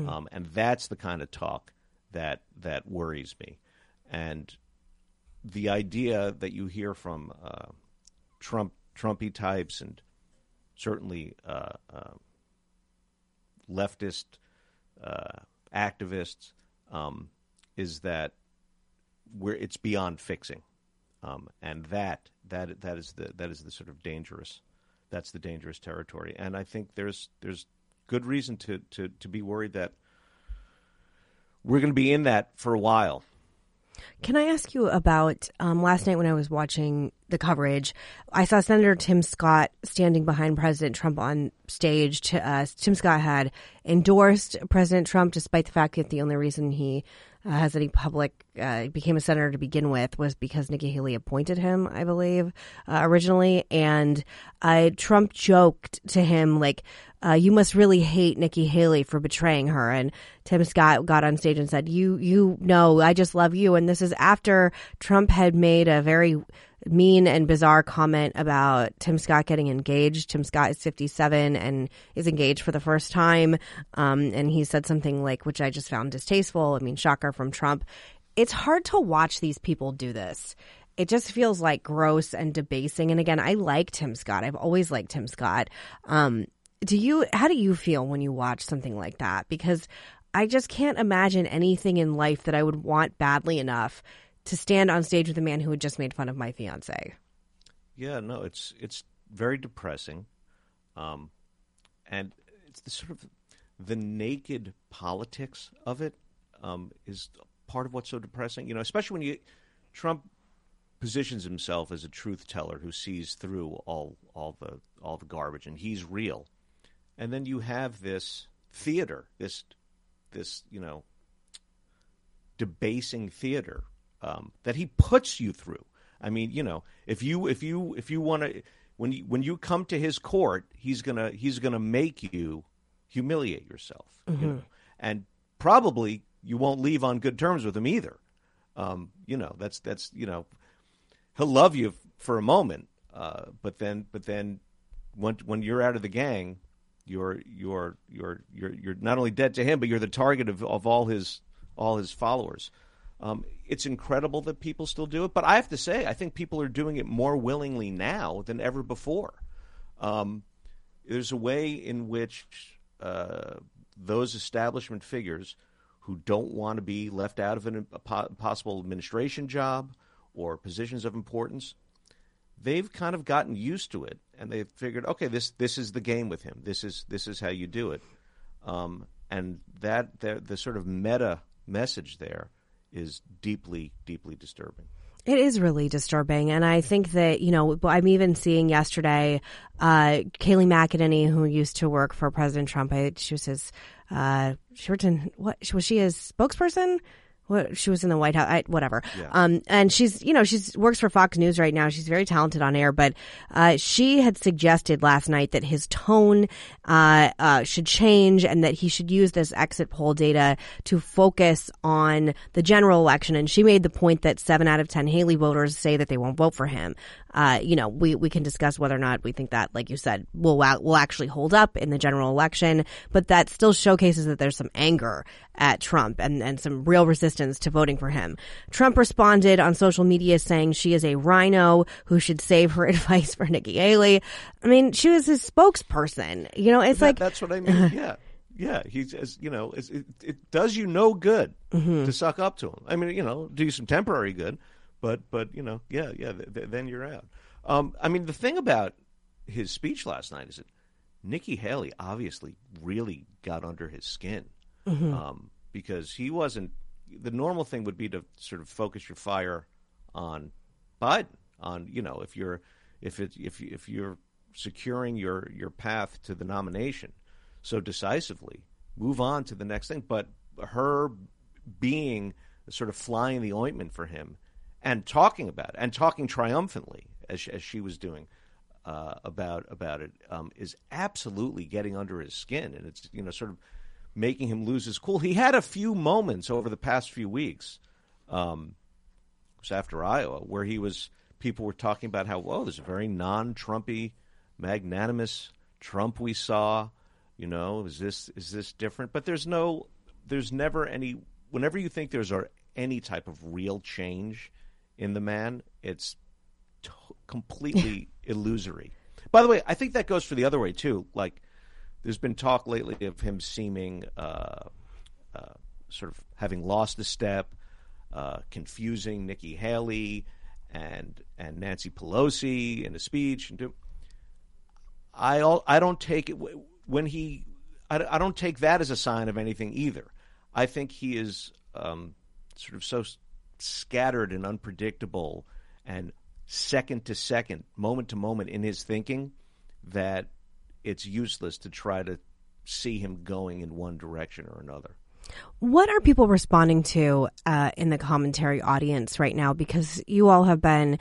Um, and that's the kind of talk that that worries me. And the idea that you hear from uh, Trump Trumpy types and certainly uh, uh, leftist uh, activists um, is that we're, it's beyond fixing, um, and that that that is the that is the sort of dangerous that's the dangerous territory. And I think there's there's good reason to to, to be worried that we're going to be in that for a while. Can I ask you about um, last night when I was watching the coverage? I saw Senator Tim Scott standing behind President Trump on stage. To, uh, Tim Scott had endorsed President Trump, despite the fact that the only reason he uh, has any public uh, became a senator to begin with was because Nikki Haley appointed him, I believe, uh, originally. And Trump joked to him like, uh, "You must really hate Nikki Haley for betraying her." And Tim Scott got on stage and said, "You, you know, I just love you." And this is after Trump had made a very mean and bizarre comment about Tim Scott getting engaged. Tim Scott is 57 and is engaged for the first time. Um, and he said something like, which I just found distasteful. I mean, shocker from Trump. It's hard to watch these people do this. It just feels like gross and debasing. And again, I like Tim Scott. I've always liked Tim Scott. Um, do you, how do you feel when you watch something like that? Because I just can't imagine anything in life that I would want badly enough to stand on stage with a man who had just made fun of my fiance. Yeah, no, it's it's very depressing, um, and it's the sort of the naked politics of it um, is part of what's so depressing. You know, especially when you Trump positions himself as a truth teller who sees through all all the all the garbage, and he's real. And then you have this theater, this this you know debasing theater um, that he puts you through. I mean, you know, if you if you if you want to when you when you come to his court, he's gonna he's gonna make you humiliate yourself, you know? and probably you won't leave on good terms with him either. Um, you know, that's that's you know, he'll love you for a moment, uh, but then but then when when you're out of the gang, you're you're you're you're you're not only dead to him, but you're the target of, of all his all his followers. Um, it's incredible that people still do it, but I have to say, I think people are doing it more willingly now than ever before. Um, there's a way in which uh, those establishment figures who don't want to be left out of an, a possible administration job or positions of importance, they've kind of gotten used to it, and they've figured, okay, this this is the game with him. This is this is how you do it, um, and that the, the sort of meta message there is deeply deeply disturbing. It is really disturbing. And I think that, you know, I'm even seeing yesterday, uh, Kayleigh McEnany, who used to work for President Trump, she was his, uh, in, what, was she his spokesperson? What she was in the White House, I, whatever. Yeah. Um, and she's, you know, she's works for Fox News right now. She's very talented on air, but uh, she had suggested last night that his tone uh, uh, should change and that he should use this exit poll data to focus on the general election. And she made the point that seven out of ten Haley voters say that they won't vote for him. Uh, you know, we, we can discuss whether or not we think that, like you said, will will actually hold up in the general election. But that still showcases that there's some anger at Trump and, and some real resistance to voting for him. Trump responded on social media saying she is a RINO who should save her advice for Nikki Haley. I mean, she was his spokesperson. You know, it's that, like that's what I mean. Yeah. Yeah, he says, you know, it, it does you no good mm-hmm. to suck up to him. I mean, you know, do you some temporary good, but but you know, yeah, yeah, th- th- then you're out. Um, I mean, the thing about his speech last night is that Nikki Haley obviously really got under his skin mm-hmm. um, because he wasn't. The normal thing would be to sort of focus your fire on Biden. On you know, if you're if it if if you're securing your your path to the nomination so decisively, move on to the next thing. But her being sort of flying the ointment for him and talking about it and talking triumphantly as she, as she was doing uh, about about it um, is absolutely getting under his skin, and it's you know sort of making him lose his cool. He had a few moments over the past few weeks. Um, it was after Iowa where he was. People were talking about how well there's a very non-Trumpy, magnanimous Trump we saw. You know, is this is this different? But there's no, there's never any. Whenever you think there's any type of real change in the man, it's t- completely illusory. By the way, I think that goes for the other way too. Like, there's been talk lately of him seeming uh, uh, sort of having lost a step, uh, confusing Nikki Haley and and Nancy Pelosi in a speech. And do, I I don't take it when he I, I don't take that as a sign of anything either. I think he is um, sort of so scattered and unpredictable and second to second, moment to moment in his thinking that it's useless to try to see him going in one direction or another. What are people responding to uh, in the commentary audience right now? Because you all have been,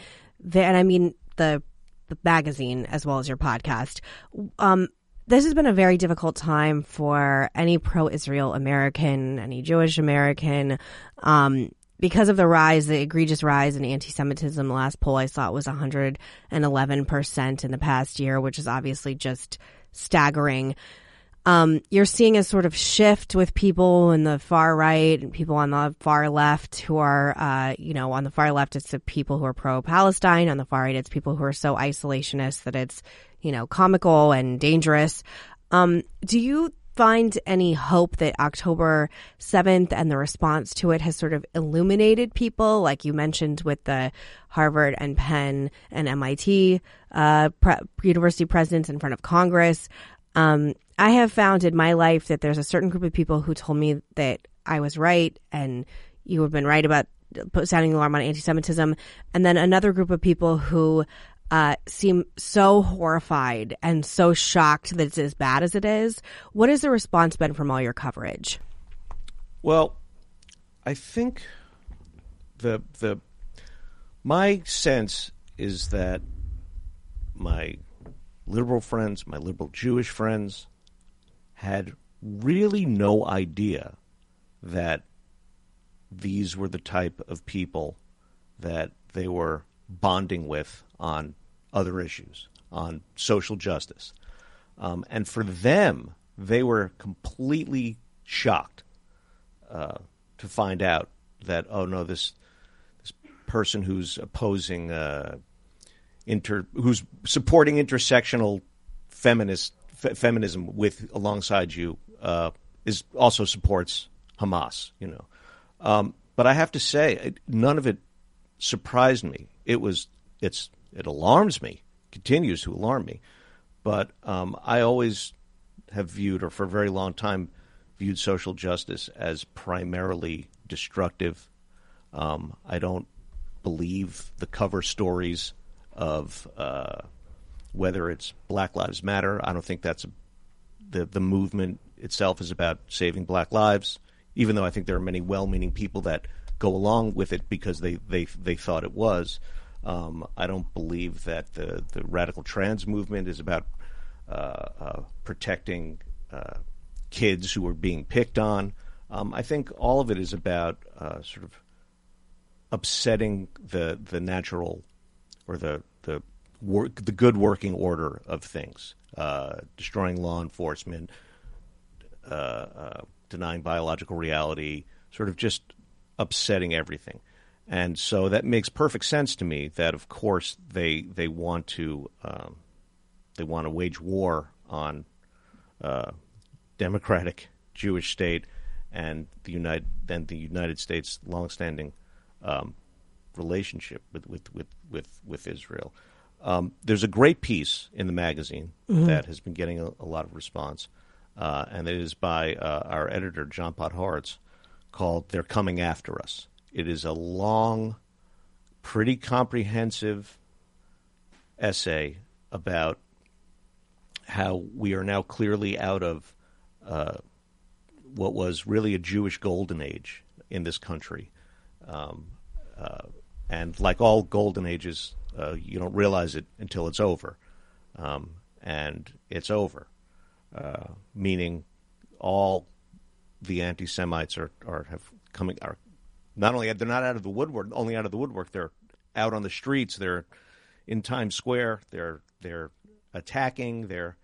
and I mean the the magazine as well as your podcast. Um, this has been a very difficult time for any pro-Israel American, any Jewish American, um, because of the rise, the egregious rise in anti-Semitism. The last poll I saw was 111% in the past year, which is obviously just staggering. Um, you're seeing a sort of shift with people in the far right and people on the far left who are, uh, you know, on the far left, it's the people who are pro Palestine. On the far right, it's people who are so isolationist that it's, you know, comical and dangerous. Um, do you find any hope that October 7th and the response to it has sort of illuminated people, like you mentioned with the Harvard and Penn and MIT uh, pre- university presidents in front of Congress? Um, I have found in my life that there's a certain group of people who told me that I was right and you have been right about sounding the alarm on anti-Semitism, and then another group of people who uh, seem so horrified and so shocked that it's as bad as it is. What has the response been from all your coverage? Well, I think the the my sense is that my liberal friends, my liberal Jewish friends, had really no idea that these were the type of people that they were bonding with on other issues, on social justice. Um, and for them, they were completely shocked uh, to find out that oh no this this person who's opposing uh, inter who's supporting intersectional feminist fe- feminism with alongside you uh, is also supports Hamas. You know, um, but I have to say it, none of it surprised me. It was it's it alarms me, continues to alarm me. But um, I always have viewed, or for a very long time, viewed social justice as primarily destructive. Um, I don't believe the cover stories of uh, whether it's Black Lives Matter. I don't think that's a, the the movement itself is about saving black lives. Even though I think there are many well-meaning people that go along with it because they they they thought it was. Um, I don't believe that the the radical trans movement is about uh, uh, protecting uh, kids who are being picked on. Um, I think all of it is about uh, sort of upsetting the the natural or the the work the good working order of things, uh, destroying law enforcement, denying biological reality, sort of just upsetting everything. And so that makes perfect sense to me. That of course they they want to um, they want to wage war on uh, democratic Jewish state and the United and the United States longstanding um, relationship with with with with, with Israel. Um, there's a great piece in the magazine that has been getting a, a lot of response, uh, and it is by uh, our editor John Podhoretz, called "They're Coming After Us." It is a long, pretty comprehensive essay about how we are now clearly out of uh, what was really a Jewish golden age in this country. Um, uh, and like all golden ages, uh, you don't realize it until it's over. Um, and it's over, uh, meaning all the anti Semites are, are have coming are not only they're not out of the woodwork, only out of the woodwork. They're out on the streets. They're in Times Square. They're they're attacking. They're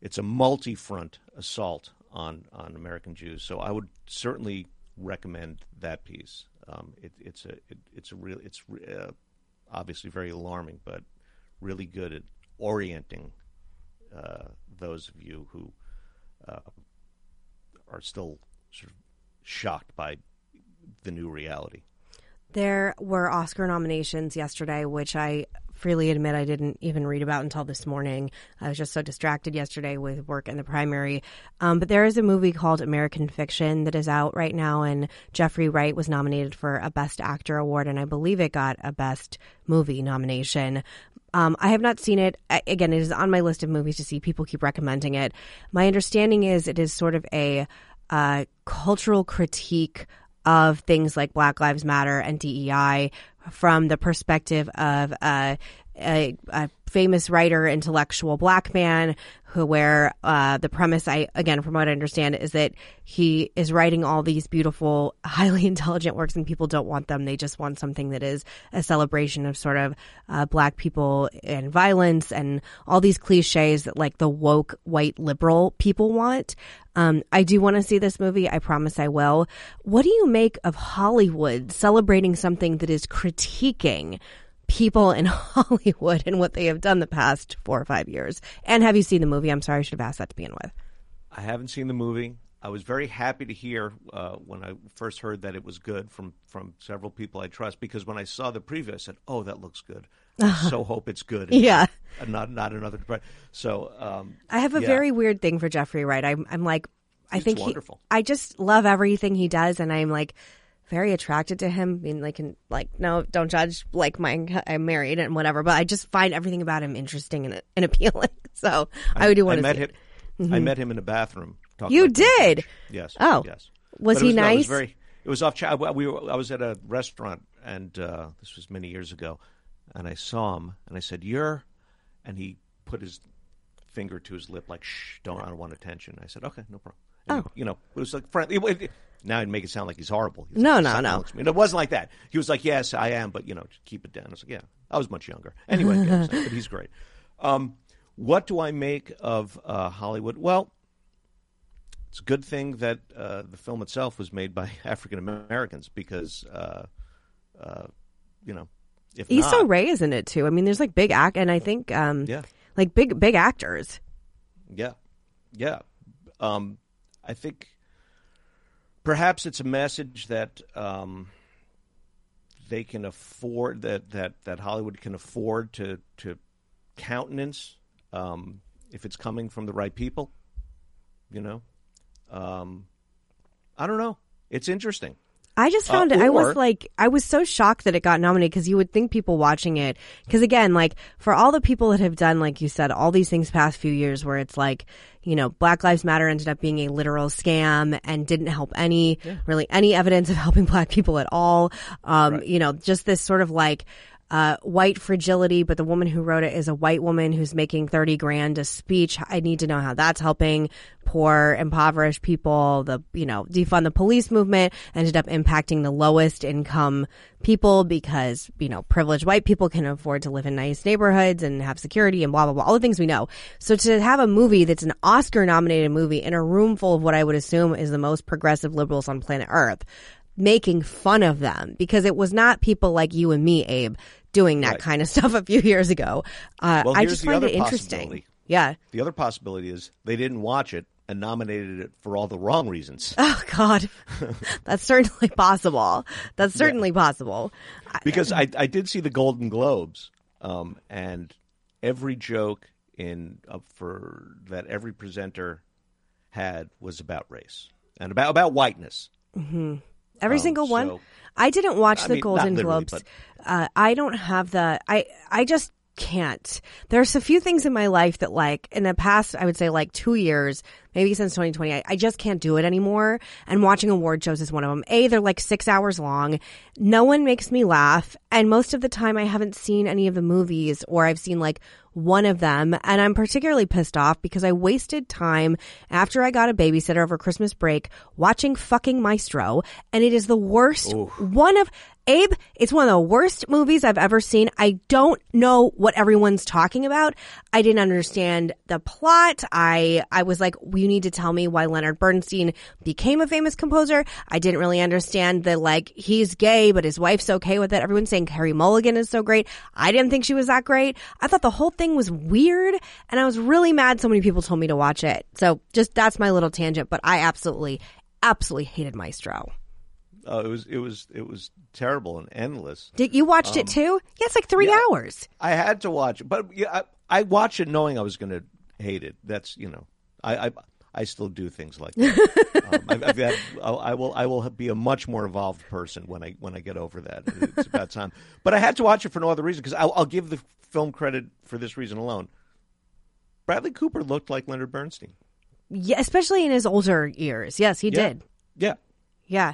it's a multi-front assault on on American Jews. So I would certainly recommend that piece. Um, it, it's a it, it's a real it's uh, obviously very alarming, but really good at orienting uh, those of you who uh, are still sort of shocked by the new reality. There were Oscar nominations yesterday, which I freely admit I didn't even read about until this morning. I was just so distracted yesterday with work and the primary. Um, but there is a movie called American Fiction that is out right now, and Jeffrey Wright was nominated for a Best Actor award, and I believe it got a Best Movie nomination. Um, I have not seen it. I- Again, it is on my list of movies to see. People keep recommending it. My understanding is it is sort of a uh, cultural critique of things like Black Lives Matter and DEI from the perspective of uh, a, a famous writer, intellectual black man who, where uh, the premise, I again, from what I understand, is that he is writing all these beautiful, highly intelligent works, and people don't want them. They just want something that is a celebration of sort of uh, black people and violence and all these cliches that like the woke white liberal people want. Um, I do want to see this movie. I promise I will. What do you make of Hollywood celebrating something that is critiquing people in Hollywood and what they have done the past four or five years? And have you seen the movie? I'm sorry, I should have asked that to begin with. I haven't seen the movie. I was very happy to hear uh, when I first heard that it was good from, from several people I trust because when I saw the preview, I said, "Oh, that looks good." I so hope it's good. Yeah. not- not not another. So um, I have a yeah. very weird thing for Jeffrey Wright. I'm, I'm like, I He's think he, wonderful. I just love everything he does, and I'm like very attracted to him. I mean, like, and, like, no, don't judge. Like, my, I'm married and whatever, but I just find everything about him interesting and, and appealing. So I, would do want I to met see him. it. I met him in a bathroom. You did? Beach. Yes. Oh. yes. Was But he no, it was nice? very. It was off. We were, I was at a restaurant, and uh, this was many years ago, and I saw him, and I said, "You're," and he put his finger to his lip, like, "Shh, don't. I don't want attention." I said, "Okay, no problem." And, Oh. you know, it was like friendly. It, it, now I'd make it sound like he's horrible. He's No, like, no, no. me." And it wasn't like that. He was like, "Yes, I am, but you know, keep it down." I was like, "Yeah." I was much younger. Anyway, but he's great. Um, what do I make of uh, Hollywood? Well, it's a good thing that uh, the film itself was made by African Americans because, uh, uh, you know, if Issa not, Rae is in it too. I mean, there's like big act, and I think um, yeah, like big big actors. yeah, yeah. Um, I think perhaps it's a message that um, they can afford that that that Hollywood can afford to to countenance um, if it's coming from the right people. You know, um, I don't know. It's interesting. I just Uh, found it. I was like, I was so shocked that it got nominated because you would think people watching it. Because again, like for all the people that have done, like you said, all these things past few years where it's like, you know, Black Lives Matter ended up being a literal scam and didn't help any, really any evidence of helping black people at all. Um, you know, just this sort of like, uh, white fragility, but the woman who wrote it is a white woman who's making 30 grand a speech. I need to know how that's helping poor, impoverished people. The, you know, defund the police movement ended up impacting the lowest income people because, you know, privileged white people can afford to live in nice neighborhoods and have security and blah, blah, blah, all the things we know. So to have a movie that's an Oscar nominated movie in a room full of what I would assume is the most progressive liberals on planet Earth, making fun of them because it was not people like you and me, Abe, doing that Right. kind of stuff a few years ago. Uh, Well, I just find it interesting. Yeah. The other possibility is they didn't watch it and nominated it for all the wrong reasons. Oh God, that's certainly possible. That's certainly possible. because I, I did see the Golden Globes, um, and every joke in uh, for that every presenter had was about race and about about whiteness. Every Um, single one. so- I didn't watch I the mean, Golden Globes. Uh, I don't have the. I I just can't. There's a few things in my life that, like, in the past, I would say like two years, maybe since 2020, I, I just can't do it anymore. And watching award shows is one of them. A, they're like six hours long. No one makes me laugh, and most of the time, I haven't seen any of the movies, or I've seen like one of them, and I'm particularly pissed off because I wasted time after I got a babysitter over Christmas break watching fucking Maestro, and it is the worst one of Abe, it's one of the worst movies I've ever seen. I don't know what everyone's talking about. I didn't understand the plot. I I was like, you need to tell me why Leonard Bernstein became a famous composer. I didn't really understand that like he's gay, but his wife's okay with it. Everyone's saying Carey Mulligan is so great. I didn't think she was that great. I thought the whole thing was weird, and I was really mad. So many people told me to watch it. So just that's my little tangent. But I absolutely, absolutely hated Maestro. Uh, it was it was it was terrible and endless. Did you watched it too? Yeah, it's like three yeah. hours. I had to watch it, but yeah, I, I watched it knowing I was going to hate it. That's you know, I I, I still do things like that. um, I've, I've had, I'll- I will be a much more evolved person when I when I get over that. It's about time. But I had to watch it for no other reason because I'll, I'll give the film credit for this reason alone. Bradley Cooper looked like Leonard Bernstein. Yeah, especially in his older years. Yes, he Yeah. did. Yeah, Yeah.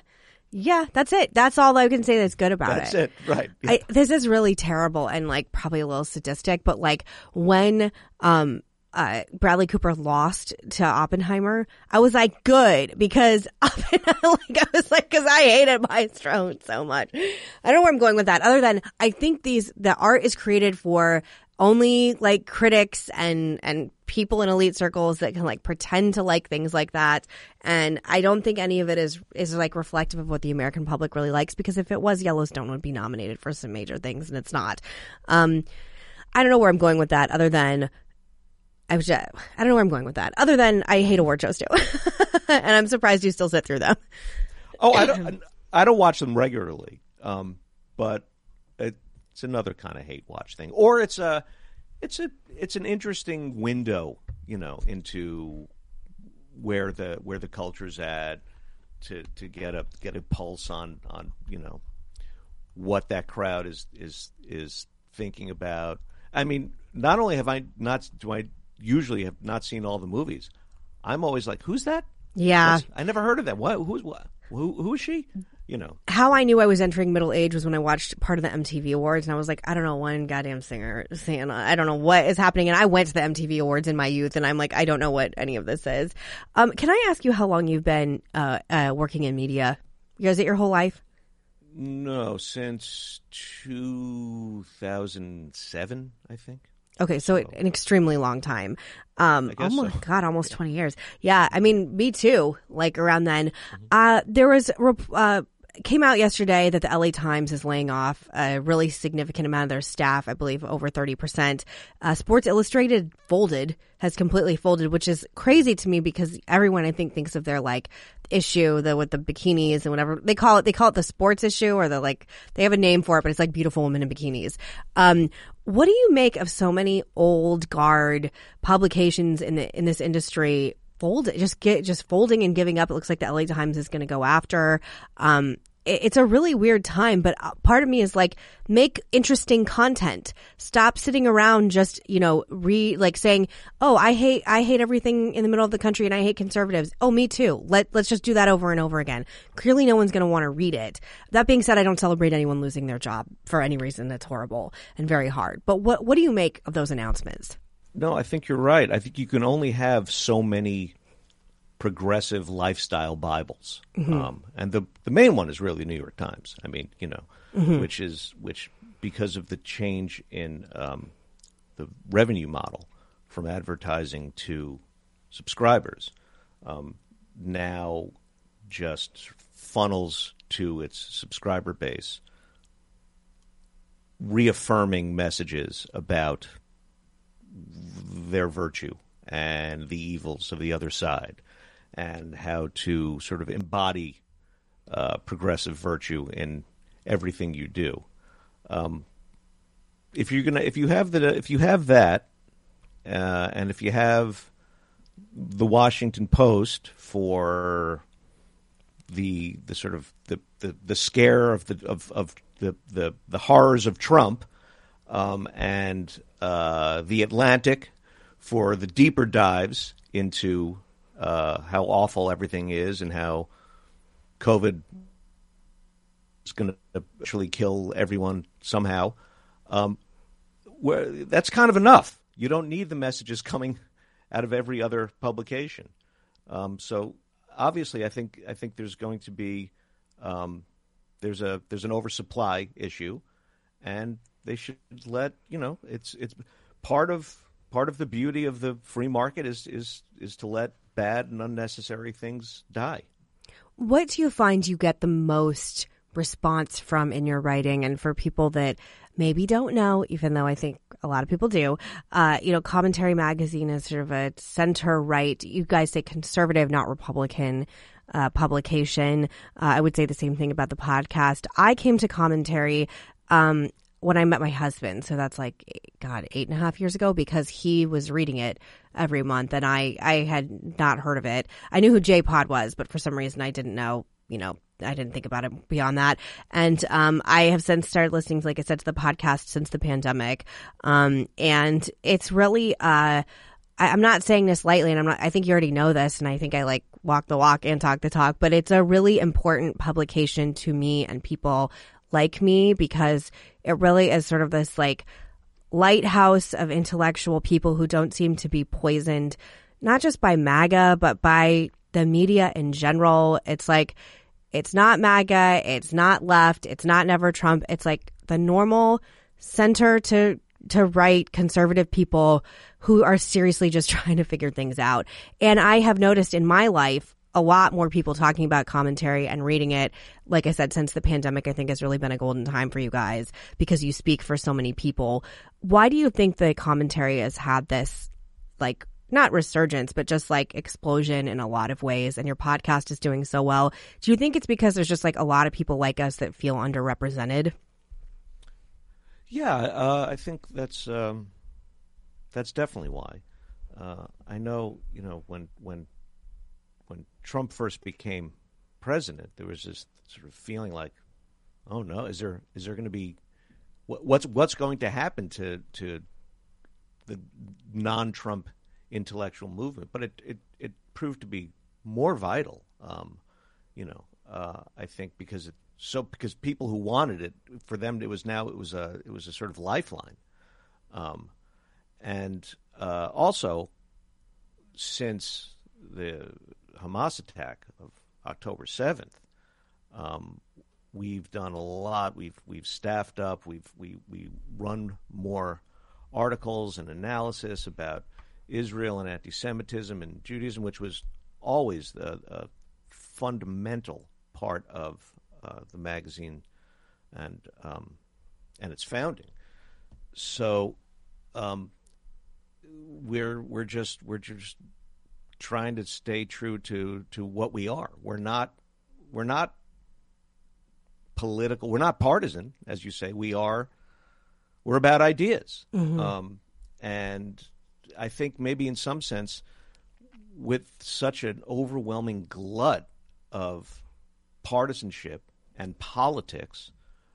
Yeah, that's it. That's all I can say that's good about that's it. it. Right. I, this is really terrible and like probably a little sadistic, but like when um uh, Bradley Cooper lost to Oppenheimer, I was like, good, because like, I was like, because I hated Maestro so much. I don't know where I'm going with that, other than I think these the art is created for only like critics and and people in elite circles that can like pretend to like things like that and i don't think any of it is is like reflective of what the american public really likes because if it was yellowstone would be nominated for some major things and it's not um i don't know where i'm going with that other than I was just, I don't know where I'm going with that. Other than I hate award shows too, and I'm surprised you still sit through them. Oh, I don't. I don't watch them regularly, um, but it's another kind of hate watch thing, or it's a, it's a, it's an interesting window, you know, into where the where the culture's at to to get a get a pulse on on you know what that crowd is is is thinking about. I mean, not only have I not do I usually have not seen all the movies, I'm always like, who's that? Yeah. What's- I never heard of that. What? Who's what? Who? Who is she? You know. How I knew I was entering middle age was when I watched part of the MTV Awards, and I was like, I don't know one goddamn singer saying, I don't know what is happening. And I went to the MTV Awards in my youth, and I'm like, I don't know what any of this is. Um, can I ask you how long you've been uh, uh, working in media? Is it your whole life? No, since 2007, I think. Okay, so an extremely long time. Um, guess almost, so. God, almost 20 years. Yeah, I mean, me too, like around then. Uh, there was, uh, came out yesterday that the LA Times is laying off a really significant amount of their staff, I believe over 30%. Uh, Sports Illustrated folded, has completely folded, which is crazy to me because everyone I think thinks of their like issue, the with the bikinis and whatever they call it. They call it the sports issue or the like, they have a name for it, but it's like beautiful women in bikinis. Um, what do you make of so many old guard publications in the in this industry fold it just get just folding and giving up? It looks like the LA Times is going to go after. Um, it- it's a really weird time, but uh, part of me is like, make interesting content. Stop sitting around just, you know, re, like saying, oh, I hate, I hate everything in the middle of the country and I hate conservatives. Oh, me too. Let, let's just do that over and over again. Clearly no one's going to want to read it. That being said, I don't celebrate anyone losing their job for any reason. That's horrible and very hard. But what, what do you make of those announcements? No, I think you're right. I think you can only have so many progressive lifestyle Bibles, um, and the the main one is really the New York Times. I mean, you know, which is which because of the change in um, the revenue model from advertising to subscribers, um, now just funnels to its subscriber base, reaffirming messages about their virtue and the evils of the other side, and how to sort of embody uh, progressive virtue in everything you do. Um, if you're gonna, if you have the, if you have that, uh, and if you have the Washington Post for the the sort of the, the, the scare of the of, of the, the the horrors of Trump, um, and uh, the Atlantic for the deeper dives into uh, how awful everything is and how COVID is going to actually kill everyone somehow. Um, where that's kind of enough. You don't need the messages coming out of every other publication. Um, so obviously, I think I think there's going to be um, there's a there's an oversupply issue, and they should let you know it's it's part of part of the beauty of the free market is is is to let bad and unnecessary things die. What do you find you get the most response from in your writing? And for people that maybe don't know, even though I think a lot of people do, uh, you know, Commentary Magazine is sort of a center right. You guys say conservative, not Republican. Uh, publication. Uh, I would say the same thing about the podcast. I came to commentary um, when I met my husband. So that's like, God, eight and a half years ago because he was reading it every month and I, I had not heard of it. I knew who J Pod was, but for some reason I didn't know, you know, I didn't think about it beyond that. And um, I have since started listening, like I said, to the podcast since the pandemic. Um, and it's really, uh, I, I'm not saying this lightly, and I'm not. I think you already know this, and I think I like walk the walk and talk the talk. But it's a really important publication to me and people like me because it really is sort of this like lighthouse of intellectual people who don't seem to be poisoned, not just by MAGA, but by the media in general. It's like, it's not MAGA, it's not left, it's not never Trump. It's like the normal center to to right conservative people who are seriously just trying to figure things out. And I have noticed in my life a lot more people talking about commentary and reading it. Like I said, since the pandemic, I think has really been a golden time for you guys because you speak for so many people. Why do you think the commentary has had this, like, not resurgence, but just like explosion in a lot of ways? And your podcast is doing so well. Do you think it's because there's just like a lot of people like us that feel underrepresented? Yeah, uh, I think that's um, that's definitely why. Uh, I know, you know, when when when Trump first became president, there was this sort of feeling like, oh no, is there is there going to be what, what's what's going to happen to to the non-Trump intellectual movement? But it it, it proved to be more vital. Um, you know, uh, I think because it so because people who wanted it for them it was now it was a it was a sort of lifeline, um, and uh, also since the Hamas attack of October seventh, um, we've done a lot. We've we've staffed up. We've we we run more articles and analysis about Israel and anti-Semitism and Judaism, which was always the fundamental part of uh, the magazine and um, and its founding. So um, we're we're just we're just trying to stay true to to what we are. We're not we're not political. We're not partisan, as you say. We are we're about ideas, um, and I think maybe in some sense, with such an overwhelming glut of partisanship and politics,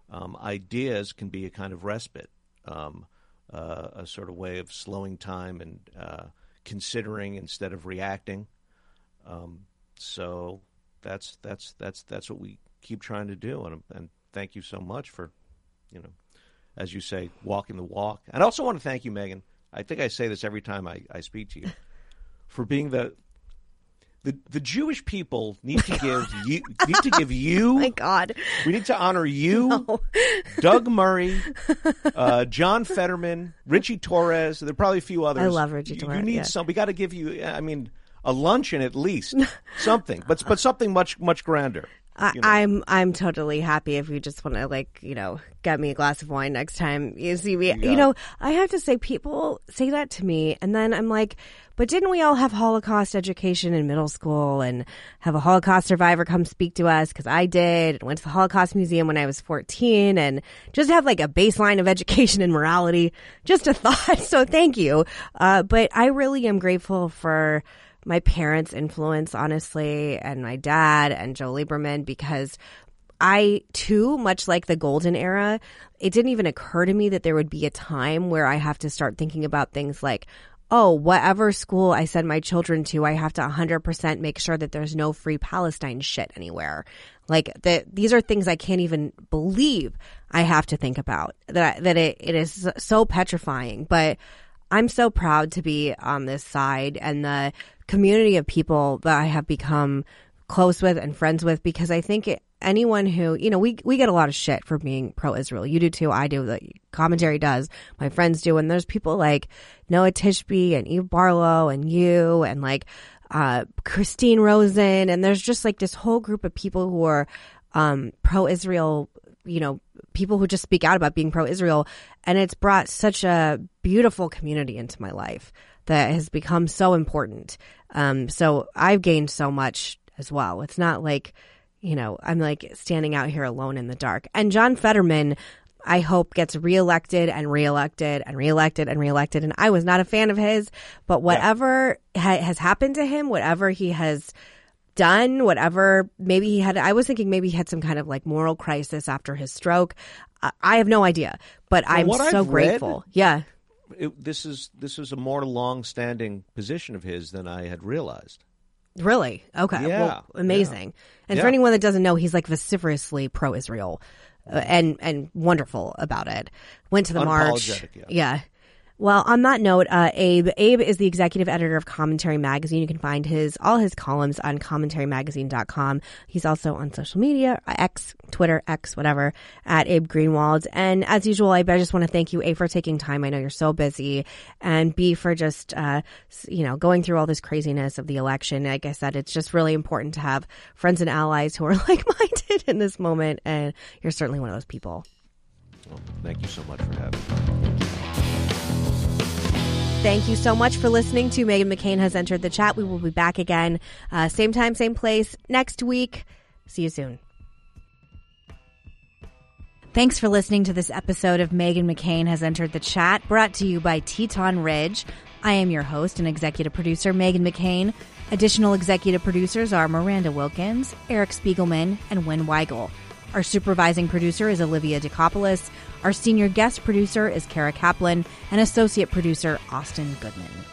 um, ideas can be a kind of respite, um, uh, a sort of way of slowing time and uh, considering instead of reacting. Um, so that's that's that's that's what we keep trying to do, and, and thank you so much for, you know, as you say, walking the walk. And I also want to thank you, Meghan. I think I say this every time I, I speak to you, for being the the the Jewish people need to give you need to give you. My God. We need to honor you, Doug Murray, uh, John Fetterman, Richie Torres. There are probably a few others. I love Richie You- Torres, You need yeah. some. We got to give you. I mean, a luncheon at least, something, but but something much much grander. I, you know. I'm I'm totally happy if you just want to like you know get me a glass of wine next time you see me. You, know I have to say people say that to me, and then I'm like, but didn't we all have Holocaust education in middle school and have a Holocaust survivor come speak to us? Because I did. and Went to the Holocaust Museum when I was 14, and just have like a baseline of education and morality. Just a thought. So thank you. Uh, but I really am grateful for my parents' influence, honestly, and my dad and Joe Lieberman because I too, much like the golden era, it didn't even occur to me that there would be a time where I have to start thinking about things like, oh, whatever school I send my children to, I have to 100% make sure that there's no free Palestine shit anywhere. Like that, these are things I can't even believe I have to think about. That that it, it is so petrifying, but I'm so proud to be on this side and the community of people that I have become close with and friends with because I think it, anyone who, you know, we we get a lot of shit for being pro Israel. You do too, I do, the commentary does, my friends do, and there's people like Noa Tishby and Eve Barlow and you and like uh, Christine Rosen, and there's just like this whole group of people who are um, pro Israel, you know, people who just speak out about being pro Israel. And it's brought such a beautiful community into my life that has become so important. Um, so I've gained so much as well. It's not like, you know, I'm like standing out here alone in the dark. And John Fetterman, I hope gets reelected and reelected and reelected and reelected. And I was not a fan of his, but whatever ha- has happened to him, whatever he has done, whatever maybe he had, I was thinking maybe he had some kind of like moral crisis after his stroke. I, I have no idea, but I'm so I've read- grateful. Yeah. It, this is this is a more long-standing position of his than I had realized. Really? Okay. Yeah, well, amazing. And for anyone that doesn't know, he's like vociferously pro-Israel uh, and and wonderful about it. Went to the march. Unapologetic, yeah. Well, on that note, uh, Abe Abe is the executive editor of Commentary Magazine. You can find his all his columns on commentarymagazine.com. He's also on social media, X, Twitter, X, whatever, at Abe Greenwald. And as usual, Abe, I just want to thank you, A, for taking time. I know you're so busy, and B, for just, uh, you know, going through all this craziness of the election. Like I said, it's just really important to have friends and allies who are like-minded in this moment, and you're certainly one of those people. Well, thank you so much for having me. Thank you so much for listening to Meghan McCain has entered the chat. We will be back again, uh, same time, same place next week. See you soon. Thanks for listening to this episode of Meghan McCain has entered the chat, brought to you by Teton Ridge. I am your host and executive producer, Meghan McCain. Additional executive producers are Miranda Wilkins, Eric Spiegelman, and Wynn Weigel. Our supervising producer is Olivia Decopoulos. Our senior guest producer is Kara Kaplan, and associate producer Austin Goodman.